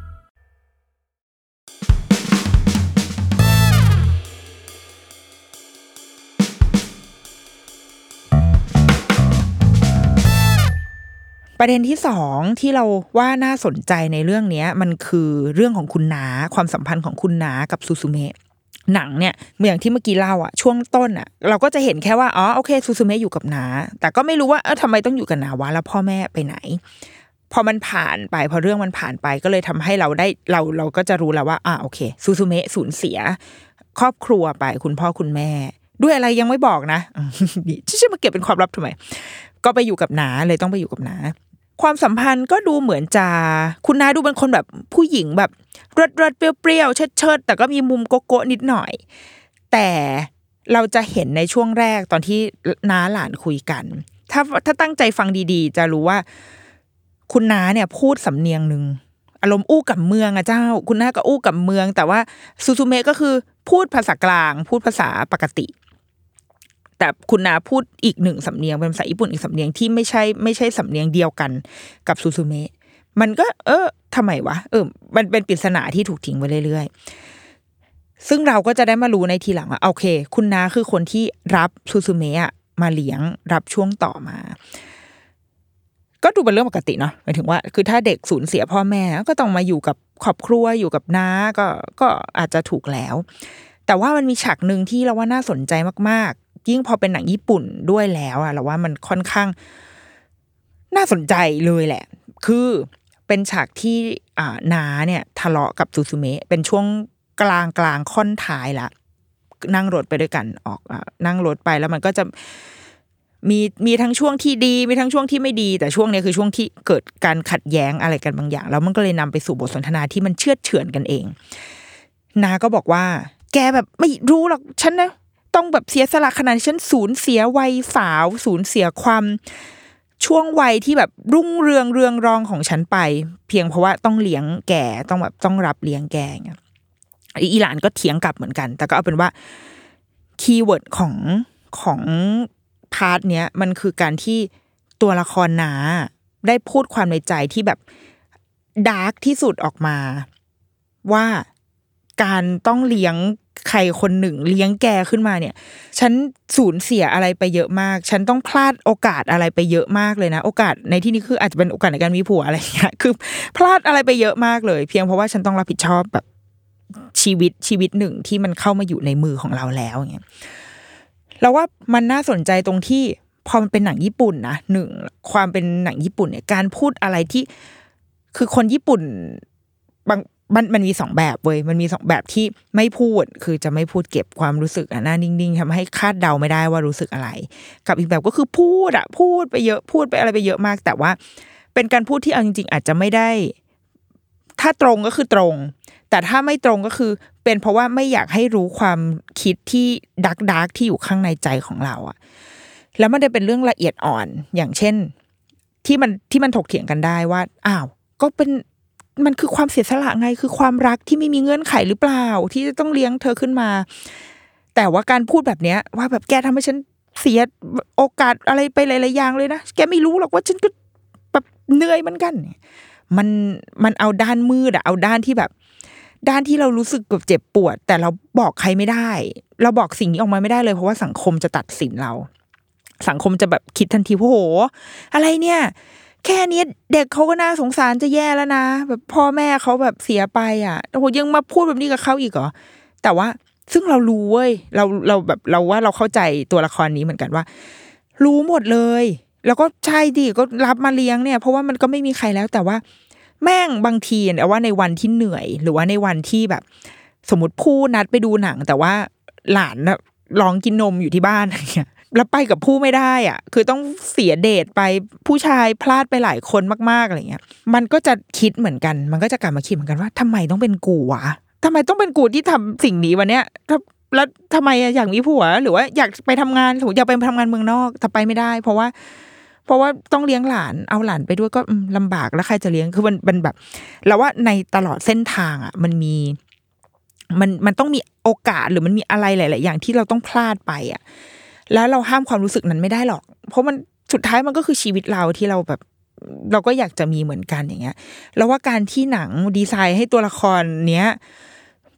ประเด็นที่สองที่เราว่าน่าสนใจในเรื่องนี้มันคือเรื่องของคุณนาความสัมพันธ์ของคุณนากับซูซูเมะหนังเนี่ยอย่างที่เมื่อกี้เล่าอะช่วงต้นอะเราก็จะเห็นแค่ว่าอ๋อโอเคซูซูเมะอยู่กับนาแต่ก็ไม่รู้ว่าเออทำไมต้องอยู่กับนาวะแล้วพ่อแม่ไปไหน พอมันผ่านไปพอเรื่องมันผ่านไปก็เลยทำให้เราได้เราเราก็จะรู้แล้วว่าอ่าโอเคซูซูเมะสูญเสีย ครอบครัวไปคุณพ่อคุณแม่ ด้วยอะไรยังไม่บอกนะนี่จะมาเก็บเป็นความลับทำไมก็ไปอยู่กับนาเลยต้องไปอยู่กับนา ความสัมพันธ์ก็ดูเหมือนจะคุณนาดูเป็นคนแบบผู้หญิงแบบรดรดเปรี้ยวๆเชิดเชิดแต่ก็มีมุมโกโก้นิดหน่อย แต่เราจะเห็นในช่วงแรกตอนที่น้าหลานคุยกัน ถ้าถ้าตั้งใจฟังดีๆ จะรู้ว่า คุณน้าเนี่ยพูดสำเนียงหนึ่งอารมณ์อู้กับเมืองอะเจ้า คุณน้าก็อู้กับเมือง แต่ว่าซูซูเมะก็คือพูดภาษากลาง พูดภาษาปกติ แต่คุณนาพูดอีกหนึ่งสำเนียงเป็นภาษาญี่ปุ่นอีกสำเนียงที่ไม่ใช่ไม่ใช่สำเนียงเดียวกันกับซูซูเมะมันก็ เออทำไมวะเออ มันเป็นปริศนาที่ถูกทิ้งไว้เรื่อยๆ ซึ่งเราก็จะได้มารู้ในทีหลังว่าโอเค คุณนาคือคนที่รับซูซูเมะมาเลี้ยงรับช่วงต่อมาก็ดูเป็นเรื่องปกติเนาะหมายถึงว่า คือถ้าเด็กสูญเสียพ่อแม่ก็ต้องมาอยู่กับครอบครัวอยู่กับน้าก็ก็อาจจะถูกแล้ว แต่ว่ามันมีฉากหนึ่งที่เราว่าน่าสนใจมาก ยิ่งพอเป็นหนังญี่ปุ่นด้วยแล้วอะเราว่ามันค่อนข้างน่าสนใจเลยแหละ คือเป็นฉากที่อ่านาเนี่ยทะเลาะกับซูซูเมะเป็นช่วงกลางกลางค่อนท้ายละนั่งรถไปด้วยกันออกอนั่งรถไปแล้วมันก็จะมีมีทั้งช่วงที่ดี มีทั้งช่วงที่ไม่ดี แต่ช่วงนี้คือช่วงที่เกิดการขัดแย้งอะไรกันบางอย่าง แล้วมันก็เลยนำไปสู่บทสนทนาที่มันเชื่อเฉือนกันเอง น้าก็บอกว่า แกแบบไม่รู้หรอกฉันนะ ต้องแบบเสียสละขนาดฉันสูญเสียวัยสาว สูญเสียความช่วงวัยที่แบบรุ่งเรืองเรืองรองของฉันไป เพียงเพราะว่าต้องเลี้ยงแกต้องแบบต้องรับเลี้ยงแกเงี้ยอีหลานก็เถียงกลับเหมือนกัน แต่ก็เอาเป็นว่า keyword ของของ part เนี้ยมันคือการที่ตัวละครน้าได้พูดความในใจที่แบบดาร์กที่สุดออกมา ว่าการต้องเลี้ยง ใครคนหนึ่งเลี้ยงแกขึ้นมาเนี่ย ฉันสูญเสียอะไรไปเยอะมาก ฉันต้องพลาดโอกาสอะไรไปเยอะมากเลยนะ โอกาสในที่นี้คืออาจจะเป็นโอกาสในการมีผัวอะไรเงี้ย คือพลาดอะไรไปเยอะมากเลย เพียงเพราะว่าฉันต้องรับผิดชอบแบบชีวิตชีวิตหนึ่งที่มันเข้ามาอยู่ในมือของเราแล้วอย่างเงี้ยเราว่ามันน่าสนใจตรงที่พอมันเป็นหนังญี่ปุ่นนะหนึ่งความเป็นหนังญี่ปุ่นเนี่ยการพูดอะไรที่คือคนญี่ปุ่นบาง มันมันมีสองแบบเว้ยมันมีสองแบบที่ไม่พูดคือจะไม่พูดเก็บความรู้สึกอะหน้านิ่งๆทำให้คาดเดาไม่ได้ว่ารู้สึกอะไร กับอีกแบบก็คือพูดอะพูดไปเยอะพูดไปอะไรไปเยอะมาก แต่ว่า เป็นการพูดที่เอาจริง ๆ อาจจะไม่ได้ ถ้าตรงก็คือตรง แต่ถ้าไม่ตรงก็คือ เป็นเพราะว่าไม่อยากให้รู้ความคิดที่ดักดักที่อยู่ข้างในใจของเราอะแล้วมันได้เป็นเรื่องละเอียดอ่อนอย่างเช่น ที่มันที่มันถกเถียงกันได้ว่าอ้าวก็เป็น มันคือความเสียสละไงคือความรักที่ไม่มีเงื่อนไขหรือเปล่า ที่จะต้องเลี้ยงเธอขึ้นมา แต่ว่าการพูดแบบเนี้ย ว่าแบบแกทำให้ฉันเสียโอกาสอะไรไปหลายๆอย่างเลยนะแกไม่รู้หรอกว่าฉันก็แบบเหนื่อยเหมือนกันมันมันเอาด้านมืดอะเอาด้านที่แบบ ด้านที่เรารู้สึกกับเจ็บปวด แต่เราบอกใครไม่ได้ เราบอกสิ่งนี้ออกมาไม่ได้เลยเพราะว่าสังคมจะตัดสินเรา สังคมจะแบบคิดทันทีว่าโห อะไรเนี่ย แค่นี้เด็กเขาก็น่าสงสารจะแย่แล้วนะ แบบพ่อแม่เขาแบบเสียไปอะโอ้โหยังมาพูดแบบนี้กับเขาอีกเหรอแต่ว่าซึ่งเรารู้เว้ยเราเราแบบเราว่าเราเข้าใจตัวละครนี้เหมือนกันว่า รู้หมดเลย แล้วก็ใช่ดิก็รับมาเลี้ยงเนี่ย เพราะว่ามันก็ไม่มีใครแล้วแต่ว่า แม่งบางทีเนี่ยว่าในวันที่เหนื่อย หรือว่าในวันที่แบบ สมมติผู้นัดไปดูหนัง แต่ว่าหลานน่ะร้องกินนมอยู่ที่บ้านอะไรเงี้ย แล้วไปกับผู้ไม่ได้อะ คือต้องเสียเดทไปผู้ชายพลาดไปหลายคนมากๆอะไรเงี้ย มันก็จะคิดเหมือนกัน มันก็จะกลับมาคิดเหมือนกันว่าทำไมต้องเป็นกูวะทำไมต้องเป็นกูที่ทำสิ่งนี้วันเนี้ยแล้วทำไมอยากมีผัว หรือว่าอยากไปทำงานอยากไปทำงานเมืองนอกแต่ไปไม่ได้ เพราะว่า เพราะว่าต้องเลี้ยงหลานเอาหลานไปด้วยก็อืมลำบากแล้วใครจะเลี้ยงคือมันมันแบบเราว่าในตลอดเส้นทางอะ มันมี มันมันต้องมีโอกาสหรือมันมีอะไรหลาย ๆ อย่างที่เราต้องพลาดไปอะ แล้วเราห้ามความรู้สึกนั้นไม่ได้หรอก เพราะมันสุดท้ายมันก็คือชีวิตเราที่เราแบบเราก็อยากจะมีเหมือนกันอย่างเงี้ย แล้วว่าการที่หนังดีไซน์ให้ตัวละครเนี้ย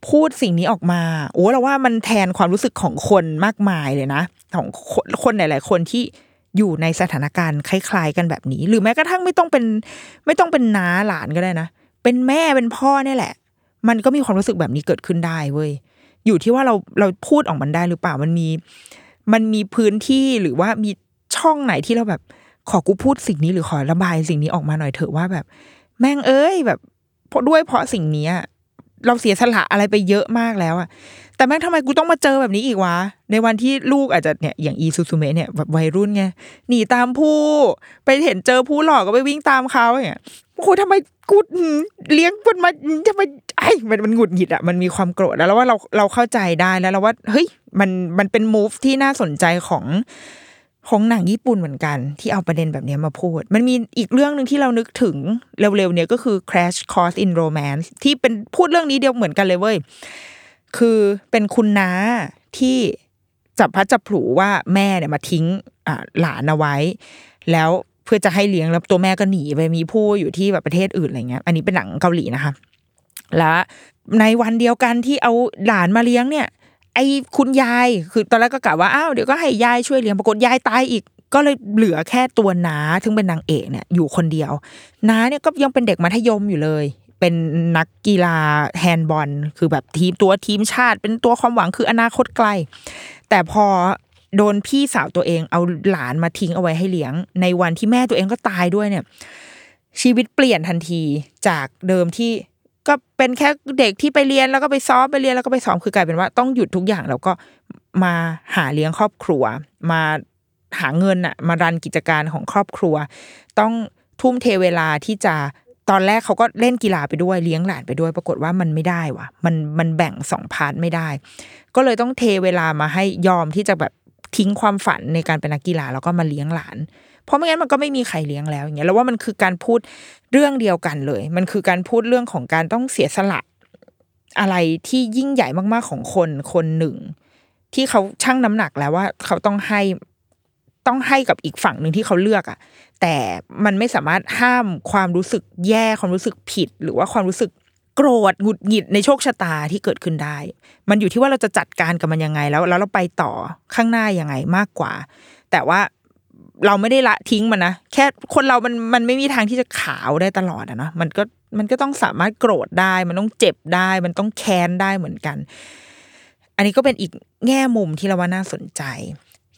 พูดสิ่งนี้ออกมา โอ้เราว่ามันแทนความรู้สึกของคนมากมายเลยนะ ของคนคนหลาย ๆ คนที่อยู่ในสถานการณ์คล้าย ๆ กันแบบนี้ หรือแม้กระทั่งไม่ต้องเป็น ไม่ต้องเป็นน้าหลานก็ได้นะ เป็นแม่เป็นพ่อเนี่ยแหละ มันก็มีความรู้สึกแบบนี้เกิดขึ้นได้เว้ย อยู่ที่ว่าเราเราพูดออกมันได้หรือเปล่ามันมี มันมีพื้นที่หรือว่ามีช่องไหนที่เราแบบ ขอกูพูดสิ่งนี้หรือขอระบายสิ่งนี้ออกมาหน่อยเถอะว่าแบบ แม่งเอ้ยแบบเพราะด้วยเพราะสิ่งนี้เราเสียสละอะไรไปเยอะมากแล้วอะแต่แม่งทำไมกูต้องมาเจอแบบนี้อีกวะ ในวันที่ลูกอาจจะเนี่ยอย่างอีซูซูเมะเนี่ยแบบวัยรุ่นไงหนีตามผู้ ไปเห็นเจอผู้หลอกก็ไปวิ่งตามเขาอย่างเงี้ย โอ้โหทำไมกูเลี้ยงมันมาทำไมไอ้มันมันหงุดหงิดอะมันมีความโกรธแล้วแล้วว่าเราเราเข้าใจได้แล้วเราว่าเฮ้ยมันมันเป็นมูฟที่น่าสนใจของของหนังญี่ปุ่นเหมือนกัน ที่เอาประเด็นแบบนี้มาพูด มันมีอีกเรื่องหนึ่งที่เรานึกถึงเร็วๆเนี่ยก็คือ Crash Course in Romance ที่เป็นพูดเรื่องนี้เดียวเหมือนกันเลยเว้ยคือเป็นคุณน้าที่จับพัดจับผูว่าแม่เนี่ยมาทิ้งหลานเอาไว้ แล้ว เพื่อจะให้เลี้ยงแล้วตัวแม่ก็หนีไปมีผู้อยู่ที่แบบประเทศอื่นอะไรเงี้ย อันนี้เป็นหนังเกาหลีนะคะ และในวันเดียวกันที่เอาหลานมาเลี้ยงเนี่ย ไอ้คุณยายคือตอนแรกก็กะว่าอ้าวเดี๋ยวก็ให้ยายช่วยเลี้ยงปรากฏยายตายอีกก็เลยเหลือแค่ตัวน้าถึงเป็นนางเอกเนี่ยอยู่คนเดียวน้าเนี่ยก็ยังเป็นเด็กมัธยมอยู่เลย เป็นนักกีฬาแฮนด์บอล คือแบบทีมตัวทีมชาติ เป็นตัวความหวังคืออนาคตไกล แต่พอ โดนพี่สาวตัวเองเอาหลานมาทิ้งเอาไว้ให้เลี้ยง ในวันที่แม่ตัวเองก็ตายด้วยเนี่ย ชีวิตเปลี่ยนทันทีจากเดิมที่ก็เป็นแค่เด็กที่ไปเรียนแล้วก็ไปซ้อมไปเรียนแล้วก็ไปซ้อมคือกลายเป็นว่าต้องหยุดทุกอย่างแล้วก็มาหาเลี้ยงครอบครัว มาหาเงินอะมารันกิจการของครอบครัว ต้องทุ่มเทเวลาที่จะตอนแรกเขาก็เล่นกีฬาไปด้วยเลี้ยงหลานไปด้วย ปรากฏว่ามันไม่ได้ว่ะ มันมันแบ่งสอง part ไม่ได้ ก็เลยต้องเทเวลามาให้ยอมที่จะแบบ ทิ้งความฝันในการเป็นนักกีฬาแล้วก็มาเลี้ยงหลาน เพราะไม่งั้นมันก็ไม่มีใครเลี้ยงแล้วอย่างเงี้ยแล้วว่ามันคือการพูดเรื่องเดียวกันเลย มันคือการพูดเรื่องของการต้องเสียสละอะไรที่ยิ่งใหญ่มากๆของคนคนหนึ่ง ที่เขาชั่งน้ำหนักแล้วว่า เขาต้องให้ต้องให้กับอีกฝั่งหนึ่งที่เขาเลือกอะแต่มันไม่สามารถห้ามความรู้สึกแย่ความรู้สึกผิด หรือว่าความรู้สึก โกรธหงุดหงิดในโชคชะตาที่เกิดขึ้นได้ มันอยู่ที่ว่าเราจะจัดการกับมันยังไงแล้วแล้วเราไปต่อข้างหน้ายังไงมากกว่า แต่ว่าเราไม่ได้ละทิ้งมันนะแค่คนเรามันมันไม่มีทางที่จะขาวได้ตลอดอะเนาะมันก็มันก็ต้องสามารถโกรธได้ มันต้องเจ็บได้ มันต้องแค้นได้เหมือนกัน อันนี้ก็เป็นอีกแง่มุมที่เราว่าน่าสนใจ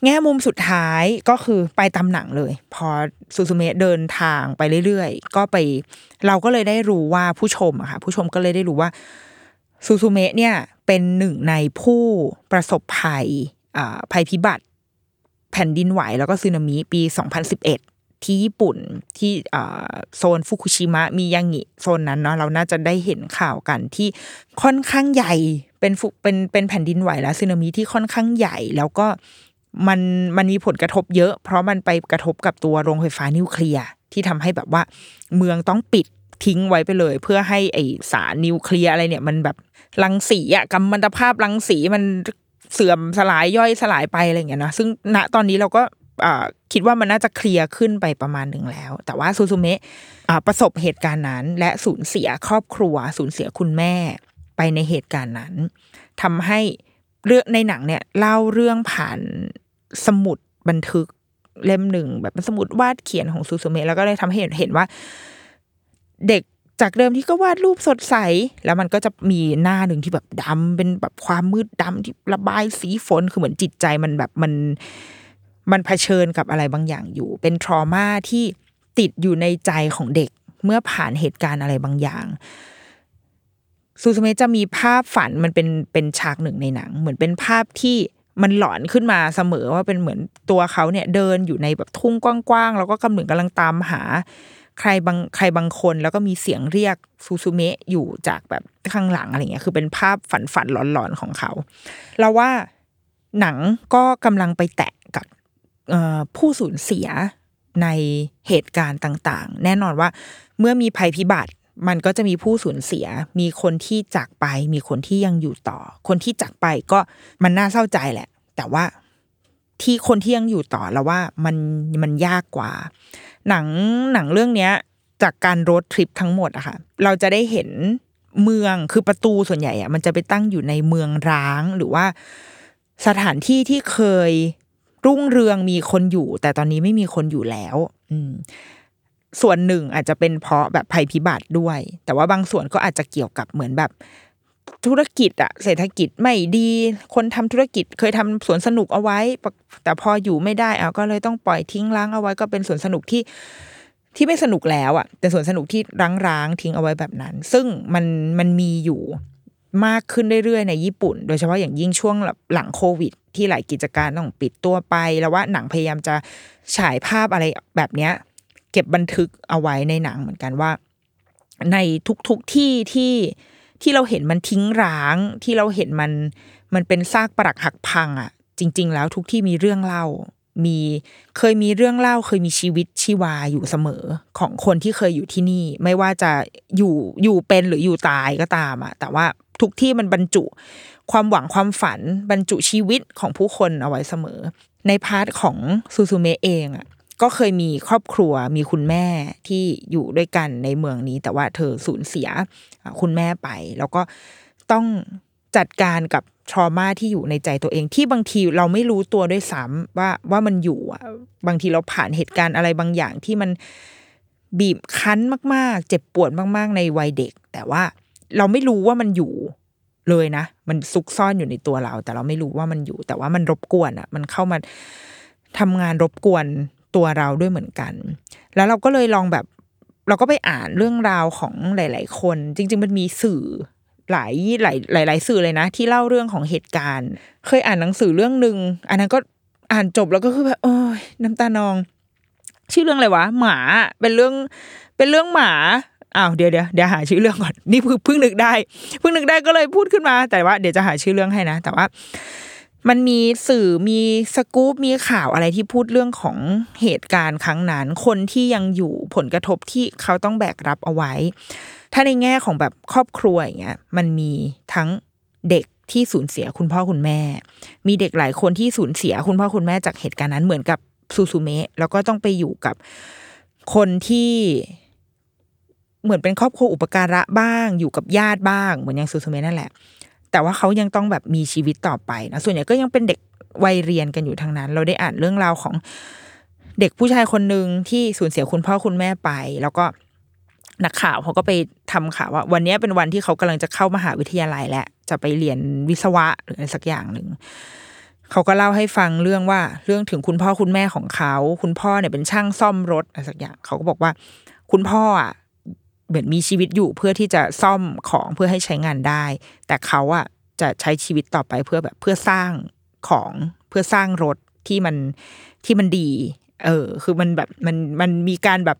แง่มุมสุดท้ายก็คือไปตามหนังเลย พอซูซูเมะเดินทางไปเรื่อยๆ ก็ไป เราก็เลยได้รู้ว่าผู้ชมอะค่ะผู้ชมก็เลยได้รู้ว่าซูซูเมะเนี่ยเป็นหนึ่งในผู้ประสบภัยภัยพิบัติแผ่นดินไหวแล้วก็สึนามิปี 2011 ที่ญี่ปุ่นที่โซนฟุกุชิมะมียางิโซนนั้นเนาะเราน่าจะได้เห็นข่าวกันที่ค่อนข้างใหญ่เป็นฟุเป็นเป็นแผ่นดินไหวและสึนามิที่ค่อนข้างใหญ่ แล้วก็ มันมันมีผลกระทบเยอะ เพราะมันไปกระทบกับตัวโรงไฟฟ้านิวเคลียร์ที่ทำให้แบบว่า เมืองต้องปิดทิ้งไว้ไปเลย เพื่อให้ไอสารนิวเคลียร์อะไรเนี่ย มันแบบรังสีอะกัมมันตภาพรังสีมันเสื่อมสลายย่อยสลายไปอะไรอย่างเงี้ยนะซึ่งณตอนนี้เราก็คิดว่ามันน่าจะเคลียร์ขึ้นไปประมาณหนึ่งแล้ว แต่ว่าซูซูเมะประสบเหตุการณ์นั้น และสูญเสียครอบครัว สูญเสียคุณแม่ไปในเหตุการณ์นั้นทำให้เรื่องในหนังเนี่ยเล่าเรื่องผ่าน สมุดบันทึกเล่มหนึ่งแบบเป็นสมุดวาดเขียนของซูซูเมะแล้วก็เลยทำให้เห็นเห็นว่า เด็กจากเดิมที่ก็วาดรูปสดใส แล้วมันก็จะมีหน้าหนึ่งที่แบบดำเป็นแบบความมืดดำที่ระบายสีฝนคือเหมือนจิตใจมันแบบมัน มันเผชิญกับอะไรบางอย่างอยู่ เป็นทรมาที่ติดอยู่ในใจของเด็กเมื่อผ่านเหตุการณ์อะไรบางอย่างซูซูเมะจะมีภาพฝันมันเป็นเป็นฉากหนึ่งในหนัง เหมือนเป็นภาพที่ มันหลอนขึ้นมาเสมอว่าเป็นเหมือนตัวเขาเนี่ยเดินอยู่ในแบบทุ่งกว้างๆแล้วก็กำลังกำลังตามหา ใครบางใครบางคนแล้วก็มีเสียงเรียกซูซูเมะอยู่จากแบบข้างหลังอะไรเงี้ยคือเป็นภาพฝันฝันๆหลอนๆของเขาเราว่าหนังก็กำลังไปแตะกับผู้สูญเสียในเหตุการณ์ต่าง ๆ แน่นอนว่าเมื่อมีภัยพิบัติ มันก็จะมีผู้สูญเสีย มีคนที่จากไป มีคนที่ยังอยู่ต่อ คนที่จากไปก็มันน่าเศร้าใจแหละ แต่ว่าที่คนที่ยังอยู่ต่อแล้วว่ามันมันยากกว่า หนังหนังเรื่องเนี้ย จากการโรดทริปทั้งหมดอะค่ะ เราจะได้เห็นเมืองคือประตูส่วนใหญ่อะมันจะไปตั้งอยู่ในเมืองร้างหรือว่า สถานที่ที่เคยรุ่งเรืองมีคนอยู่ แต่ตอนนี้ไม่มีคนอยู่แล้ว อืม ส่วนหนึ่งอาจจะเป็นเพราะแบบภัยพิบัติด้วย แต่ว่าบางส่วนก็อาจจะเกี่ยวกับเหมือนแบบธุรกิจอะเศรษฐกิจไม่ดี คนทำธุรกิจเคยทำสวนสนุกเอาไว้ แต่พออยู่ไม่ได้เอาก็เลยต้องปล่อยทิ้งร้างเอาไว้ ก็เป็นสวนสนุกที่ที่ไม่สนุกแล้วอะเป็นสวนสนุกที่ร้างๆทิ้งเอาไว้แบบนั้น ซึ่งมันมันมีอยู่มากขึ้นเรื่อยๆในญี่ปุ่น โดยเฉพาะอย่างยิ่งช่วงหลังโควิด ที่หลายกิจการต้องปิดตัวไป แล้วว่าหนังพยายามจะฉายภาพอะไรแบบเนี้ย เก็บบันทึกเอาไว้ในหนังเหมือนกันว่า ในทุกๆที่ที่ที่เราเห็นมันทิ้งร้างที่เราเห็นมันมันเป็นซากปรักหักพังอะ จริง ๆ แล้วทุกที่มีเรื่องเล่า มีเคยมีเรื่องเล่า เคยมีชีวิตชีวาอยู่เสมอของคนที่เคยอยู่ที่นี่ ไม่ว่าจะอยู่อยู่เป็นหรืออยู่ตายก็ตามอะ แต่ว่าทุกที่มันบรรจุความหวังความฝันบรรจุชีวิตของผู้คนเอาไว้เสมอ ในพาร์ทของซูซูเมะเองอะ ก็เคยมีครอบครัวมีคุณแม่ที่อยู่ด้วยกันในเมืองนี้ แต่ว่าเธอสูญเสียคุณแม่ไป แล้วก็ต้องจัดการกับทรมาที่อยู่ในใจตัวเองที่บางทีเราไม่รู้ตัวด้วยซ้ำว่าว่ามันอยู่อะบางทีเราผ่านเหตุการณ์อะไรบางอย่างที่มันบีบคั้นมาก ๆ เจ็บปวดมาก ๆ ในวัยเด็ก แต่ว่าเราไม่รู้ว่ามันอยู่เลยนะ มันซุกซ่อนอยู่ในตัวเรา แต่เราไม่รู้ว่ามันอยู่ แต่ว่ามันรบกวนอะ มันเข้ามาทำงานรบกวน ตัวเราด้วยเหมือนกัน แล้วเราก็เลยลองแบบ เราก็ไปอ่านเรื่องราวของหลาย ๆ คน จริง ๆ มันมีสื่อหลายหลายหลายหลายสื่อเลยนะ ที่เล่าเรื่องของเหตุการณ์ เคยอ่านหนังสือเรื่องหนึ่งอันนั้นก็อ่านจบแล้วก็คือแบบโอ้ยน้ำตานอง ชื่อเรื่องอะไรวะ หมาเป็นเรื่อง เป็นเรื่องหมาอ้าวเดี๋ยวเดี๋ยวเดี๋ยวหาชื่อเรื่องก่อนนี่เพิ่งนึกได้เพิ่งนึกได้ก็เลยพูดขึ้นมา แต่ว่าเดี๋ยวจะหาชื่อเรื่องให้นะ แต่ว่า มันมีสื่อมีสกู๊ปมีข่าวอะไรที่พูดเรื่องของเหตุการณ์ครั้งนั้น คนที่ยังอยู่ผลกระทบที่เขาต้องแบกรับเอาไว้ ถ้าในแง่ของแบบครอบครัวอย่างเงี้ยมันมีทั้งเด็กที่สูญเสียคุณพ่อคุณแม่ มีเด็กหลายคนที่สูญเสียคุณพ่อคุณแม่จากเหตุการณ์นั้นเหมือนกับซูซูเมะแล้วก็ต้องไปอยู่กับคนที่เหมือนเป็นครอบครัวอุปการะบ้าง อยู่กับญาติบ้างเหมือนอย่างซูซูเมะนั่นแหละ แต่ว่าเขายังต้องแบบมีชีวิตต่อไปนะส่วนใหญ่ก็ยังเป็นเด็กวัยเรียนกันอยู่ทางนั้น เราได้อ่านเรื่องราวของเด็กผู้ชายคนหนึ่งที่สูญเสียคุณพ่อคุณแม่ไป แล้วก็นักข่าวเขาก็ไปทำข่าวว่า วันนี้เป็นวันที่เขากำลังจะเข้ามหาวิทยาลัยและ จะไปเรียนวิศวะหรืออะไรสักอย่างหนึ่งเขาก็เล่าให้ฟังเรื่องว่าเรื่องถึงคุณพ่อคุณแม่ของเขา คุณพ่อเนี่ยเป็นช่างซ่อมรถอะไรสักอย่าง เขาก็บอกว่า คุณพ่ออะ เหมือนมีชีวิตอยู่เพื่อที่จะซ่อมของเพื่อให้ใช้งานได้ แต่เขาอะจะใช้ชีวิตต่อไปเพื่อแบบเพื่อสร้างของเพื่อสร้างรถที่มันที่มันดี เออ คือมันแบบมันมันมีการแบบ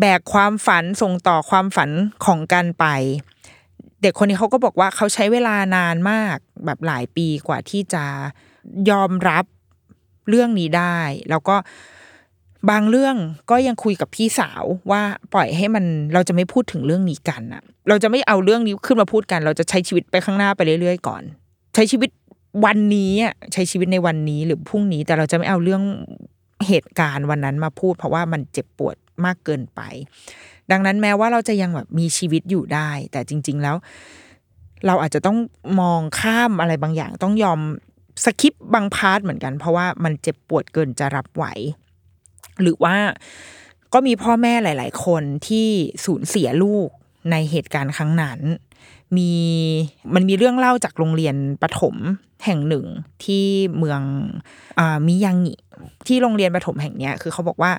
แบกความฝันส่งต่อความฝันของกันไป เด็กคนนี้เขาก็บอกว่าเขาใช้เวลานานมากแบบหลายปีกว่าที่จะยอมรับเรื่องนี้ได้ แล้วก็ บางเรื่องก็ยังคุยกับพี่สาวว่าปล่อยให้มันเราจะไม่พูดถึงเรื่องนี้กันอะเราจะไม่เอาเรื่องนี้ขึ้นมาพูดกัน เราจะใช้ชีวิตไปข้างหน้าไปเรื่อยๆก่อน ใช้ชีวิตวันนี้อะใช้ชีวิตในวันนี้หรือพรุ่งนี้ แต่เราจะไม่เอาเรื่องเหตุการณ์วันนั้นมาพูด เพราะว่ามันเจ็บปวดมากเกินไป ดังนั้นแม้ว่าเราจะยังแบบมีชีวิตอยู่ได้ แต่จริง ๆแล้ว เราอาจจะต้องมองข้ามอะไรบางอย่างต้องยอมสคิปบางพาร์ทเหมือนกัน เพราะว่ามันเจ็บปวดเกินจะรับไหว หรือว่าก็มีพ่อแม่หลาย ๆ คนที่สูญเสียลูกในเหตุการณ์ครั้งนั้น มีมันมีเรื่องเล่าจากโรงเรียนประถมแห่งหนึ่งที่เมืองอมิยางิที่โรงเรียนประถมแห่งเนี้ยคือเขาบอกว่า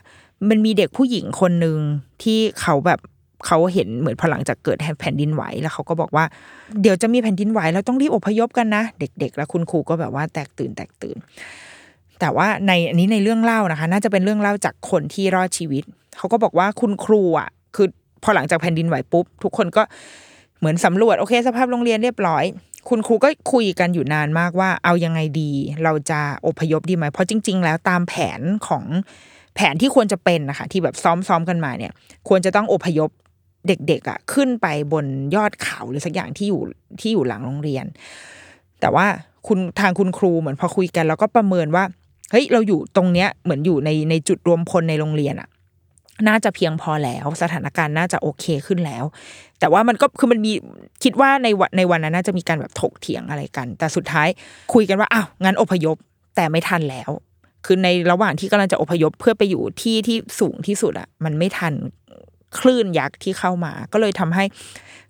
มันมีเด็กผู้หญิงคนหนึ่งที่เขาแบบเขาเห็นเหมือนพลังจากเกิดแผ่นดินไหวแล้วเขาก็บอกว่า เดี๋ยวจะมีแผ่นดินไหวแล้วต้องรีบอพยพกันนะ เด็ก ๆ แล้วคุณครูก็แบบว่าแตกตื่นแตกตื่น แต่ว่าในอันนี้ในเรื่องเล่านะคะ น่าจะเป็นเรื่องเล่าจากคนที่รอดชีวิต เขาก็บอกว่าคุณครูอะคือพอหลังจากแผ่นดินไหวปุ๊บ ทุกคนก็เหมือนสำรวจโอเค สภาพโรงเรียนเรียบร้อย คุณครูก็คุยกันอยู่นานมากว่า เอายังไงดี เราจะอพยพดีไหมเพราะจริง ๆ แล้วตามแผนของแผนที่ควรจะเป็นนะคะ ที่แบบซ้อมๆกันมาเนี่ย ควรจะต้องอพยพเด็กๆอะขึ้นไปบนยอดเขาหรือสักอย่างที่อยู่ที่อยู่หลังโรงเรียน แต่ว่าคุณทางคุณครูเหมือนพอคุยกัน แล้วก็ประเมินว่า เฮ้ยเราอยู่ตรงเนี้ยเหมือนอยู่ในในจุดรวมพลในโรงเรียนอะน่าจะเพียงพอแล้วสถานการณ์น่าจะโอเคขึ้นแล้ว แต่ว่ามันก็คือมันมีคิดว่าในวันในวันนั้นน่าจะมีการแบบถกเถียงอะไรกัน แต่สุดท้ายคุยกันว่าอ้าวงั้นอพยพแต่ไม่ทันแล้ว คือในระหว่างที่กำลังจะอพยพเพื่อไปอยู่ที่ที่สูงที่สุดอะมันไม่ทันคลื่นยักษ์ที่เข้ามา ก็เลยทำให้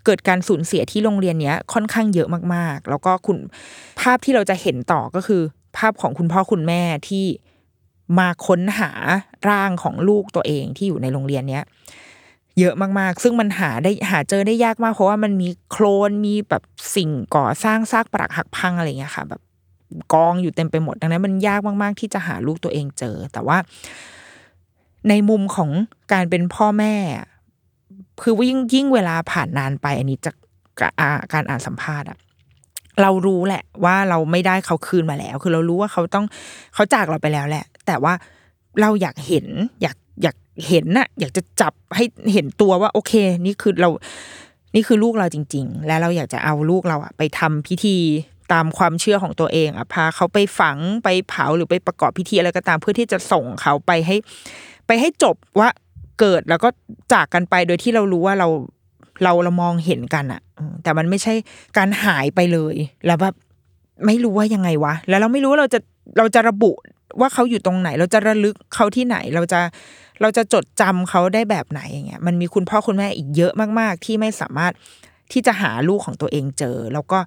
เกิดการสูญเสียที่โรงเรียนเนี้ยค่อนข้างเยอะมากๆ แล้วก็คุณภาพที่เราจะเห็นต่อก็คือ ภาพของคุณพ่อคุณแม่ที่มาค้นหาร่างของลูกตัวเองที่อยู่ในโรงเรียนเนี้ยเยอะมากๆ ซึ่งมันหาได้หาเจอได้ยากมาก เพราะว่ามันมีโคลนมีแบบสิ่งก่อสร้างซากปรักหักพังอะไรเงี้ยค่ะ แบบกองอยู่เต็มไปหมดดังนั้นมันยากมาก ๆ ที่จะหาลูกตัวเองเจอ แต่ว่า ในมุมของการเป็นพ่อแม่ คือว่ายิ่งยิ่งเวลาผ่านนานไป อันนี้จากการอ่านสัมภาษณ์อะ เรารู้แหละ ว่าเราไม่ได้เขาคืนมาแล้ว คือเรารู้ว่าเขาต้องเขาจากเราไปแล้วแหละ แต่ว่าเราอยากเห็น อยากอยากเห็นน่ะ อยากจะจับให้เห็นตัวว่า โอเค นี่คือเรา นี่คือลูกเราจริง ๆ และเราอยากจะเอาลูกเราอะไปทำพิธีตามความเชื่อของตัวเองอะพาเขาไปฝังไปเผาหรือไปประกอบพิธีอะไรก็ตามเพื่อที่จะส่งเขาไปให้ ไปให้จบว่าเกิดแล้วก็จากกันไปโดยที่เรารู้ว่าเรา เราเรามองเห็นกันอะแต่มันไม่ใช่การหายไปเลย แล้วแบบไม่รู้ว่ายังไงวะ แล้วเราไม่รู้ว่าเราจะเราจะระบุว่าเขาอยู่ตรงไหน เราจะระลึกเขาที่ไหน เราจะเราจะจดจำเขาได้แบบไหนอย่างเงี้ย มันมีคุณพ่อคุณแม่อีกเยอะมาก ๆ ที่ไม่สามารถที่จะหาลูกของตัวเองเจอ แล้วก็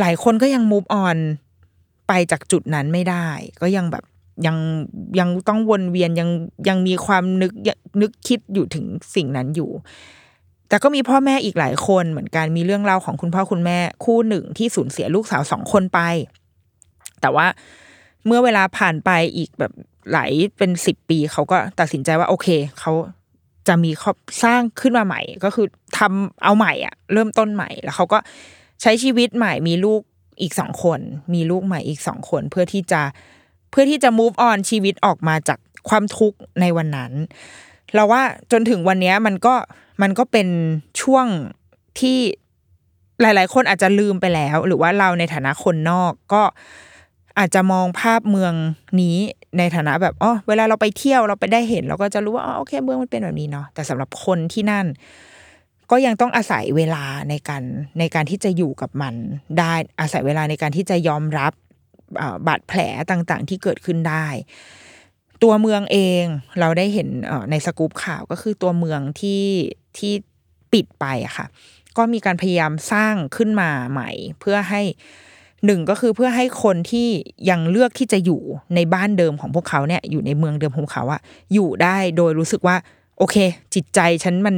หลายคนก็ยังมูฟออนไปจากจุดนั้นไม่ได้ ก็ยังแบบยังยังต้องวนเวียนยังยังมีความนึกนึกคิดอยู่ถึงสิ่งนั้นอยู่ แต่ก็มีพ่อแม่อีกหลายคนเหมือนกันมีเรื่องเล่าของคุณพ่อคุณแม่คู่หนึ่งที่สูญเสียลูกสาวสองคนไป แต่ว่าเมื่อเวลาผ่านไปอีกแบบหลายเป็นสิบปีเขาก็ตัดสินใจว่าโอเคเขาจะมีครอบสร้างขึ้นมาใหม่ ก็คือทำเอาใหม่อะ เริ่มต้นใหม่แล้วเขาก็ใช้ชีวิตใหม่มีลูกอีกสองคน มีลูกใหม่อีกสองคน เพื่อที่จะเพื่อที่จะ move on ชีวิตออกมาจากความทุกข์ในวันนั้น เราว่าจนถึงวันนี้มันก็มันก็เป็นช่วงที่หลาย ๆ คนอาจจะลืมไปแล้ว หรือว่าเราในฐานะคนนอกก็อาจจะมองภาพเมืองนี้ในฐานะแบบอ๋อเวลาเราไปเที่ยวเราไปได้เห็น เราก็จะรู้ว่าอ๋อโอเคเมืองมันเป็นแบบนี้เนาะแต่สำหรับคนที่นั่น ก็ยังต้องอาศัยเวลาในการในการที่จะอยู่กับมันได้อาศัยเวลาในการที่จะยอมรับบาดแผลต่างๆ ที่เกิดขึ้นได้ ตัวเมืองเองเราได้เห็นในสกู๊ปข่าวก็คือตัวเมืองที่ที่ปิดไปอะค่ะ ก็มีการพยายามสร้างขึ้นมาใหม่ เพื่อให้หนึ่งก็คือเพื่อให้คนที่ยังเลือกที่จะอยู่ในบ้านเดิมของพวกเขาเนี่ยอยู่ในเมืองเดิมของเขาอะอยู่ได้โดยรู้สึกว่า โอเค จิตใจฉันมัน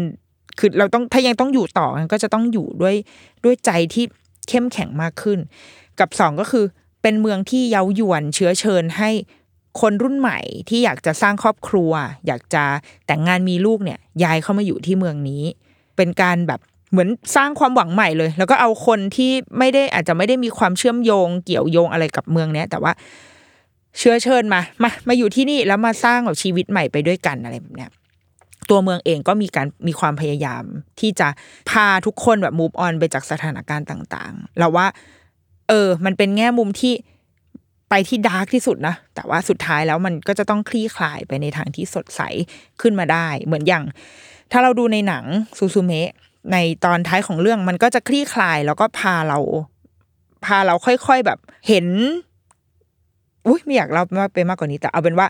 คือเราต้องถ้ายังต้องอยู่ต่อก็จะต้องอยู่ด้วยด้วยใจที่เข้มแข็งมากขึ้น กับสองก็คือเป็นเมืองที่เย้ายวนเชื้อเชิญให้ คนรุ่นใหม่ที่อยากจะสร้างครอบครัว อยากจะแต่งงานมีลูกเนี่ยย้ายเข้ามาอยู่ที่เมืองนี้ เป็นการแบบเหมือนสร้างความหวังใหม่เลย แล้วก็เอาคนที่ไม่ได้อาจจะไม่ได้มีความเชื่อมโยง เกี่ยวโยงอะไรกับเมืองเนี้ย แต่ว่าเชื้อเชิญมามามาอยู่ที่นี่แล้วมาสร้างแบบชีวิตใหม่ไปด้วยกันอะไรแบบเนี้ยตัวเมืองเองก็มีการมีความพยายามที่จะพาทุกคนแบบมูฟออนไปจากสถานการณ์ต่าง ๆ เราว่า เออ มันเป็นแง่มุมที่ ไปที่ดาร์กที่สุดนะ แต่ว่าสุดท้ายแล้วมันก็จะต้องคลี่คลายไปในทางที่สดใสขึ้นมาได้ เหมือนอย่าง ถ้าเราดูในหนังซูซูเมะในตอนท้ายของเรื่องมันก็จะคลี่คลายแล้วก็พาเรา พาเราค่อยๆแบบเห็นอุ้ยไม่อยากเล่ามากไปมากกว่านี้ แต่เอาเป็นว่า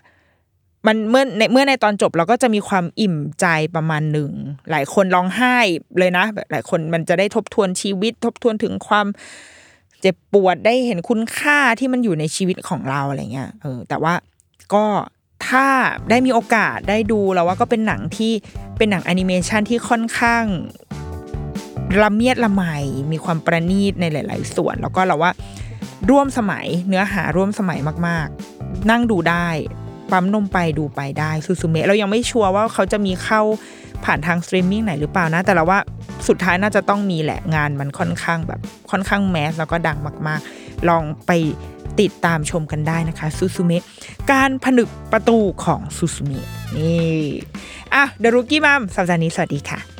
มันเมื่อในเมื่อในตอนจบเราก็จะมีความอิ่มใจประมาณหนึ่งหลายคนร้องไห้เลยนะหลายคนมันจะได้ทบทวนชีวิต ทบทวนถึงความ เจ็บปวดได้เห็นคุณค่าที่มันอยู่ในชีวิตของเราอะไรเงี้ยเออแต่ว่าก็ถ้าได้มีโอกาสได้ดูเราว่าก็เป็นหนังที่เป็นหนังแอนิเมชันที่ค่อนข้างละเมียดละไมมีความประณีตในหลาย ๆ ส่วน แล้วก็เราว่าร่วมสมัยเนื้อหาร่วมสมัยมาก ๆ นั่งดูได้ปั๊มนมไปดูไปได้ซูซูเมะเรายังไม่ชัวร์ว่าเขาจะมีเข้า ผ่านทางสตรีมมิ่งไหนหรือเปล่านะ แต่เราว่าสุดท้ายน่าจะต้องมีแหละงานมันค่อนข้างแบบค่อนข้าง mass แล้วก็ดังมากๆ ลองไปติดตามชมกันได้นะคะซูซูเมะการผนึกประตูของซูซูเมะนี่อะเดรุกี้มัมสัปดาห์นี้สวัสดีค่ะ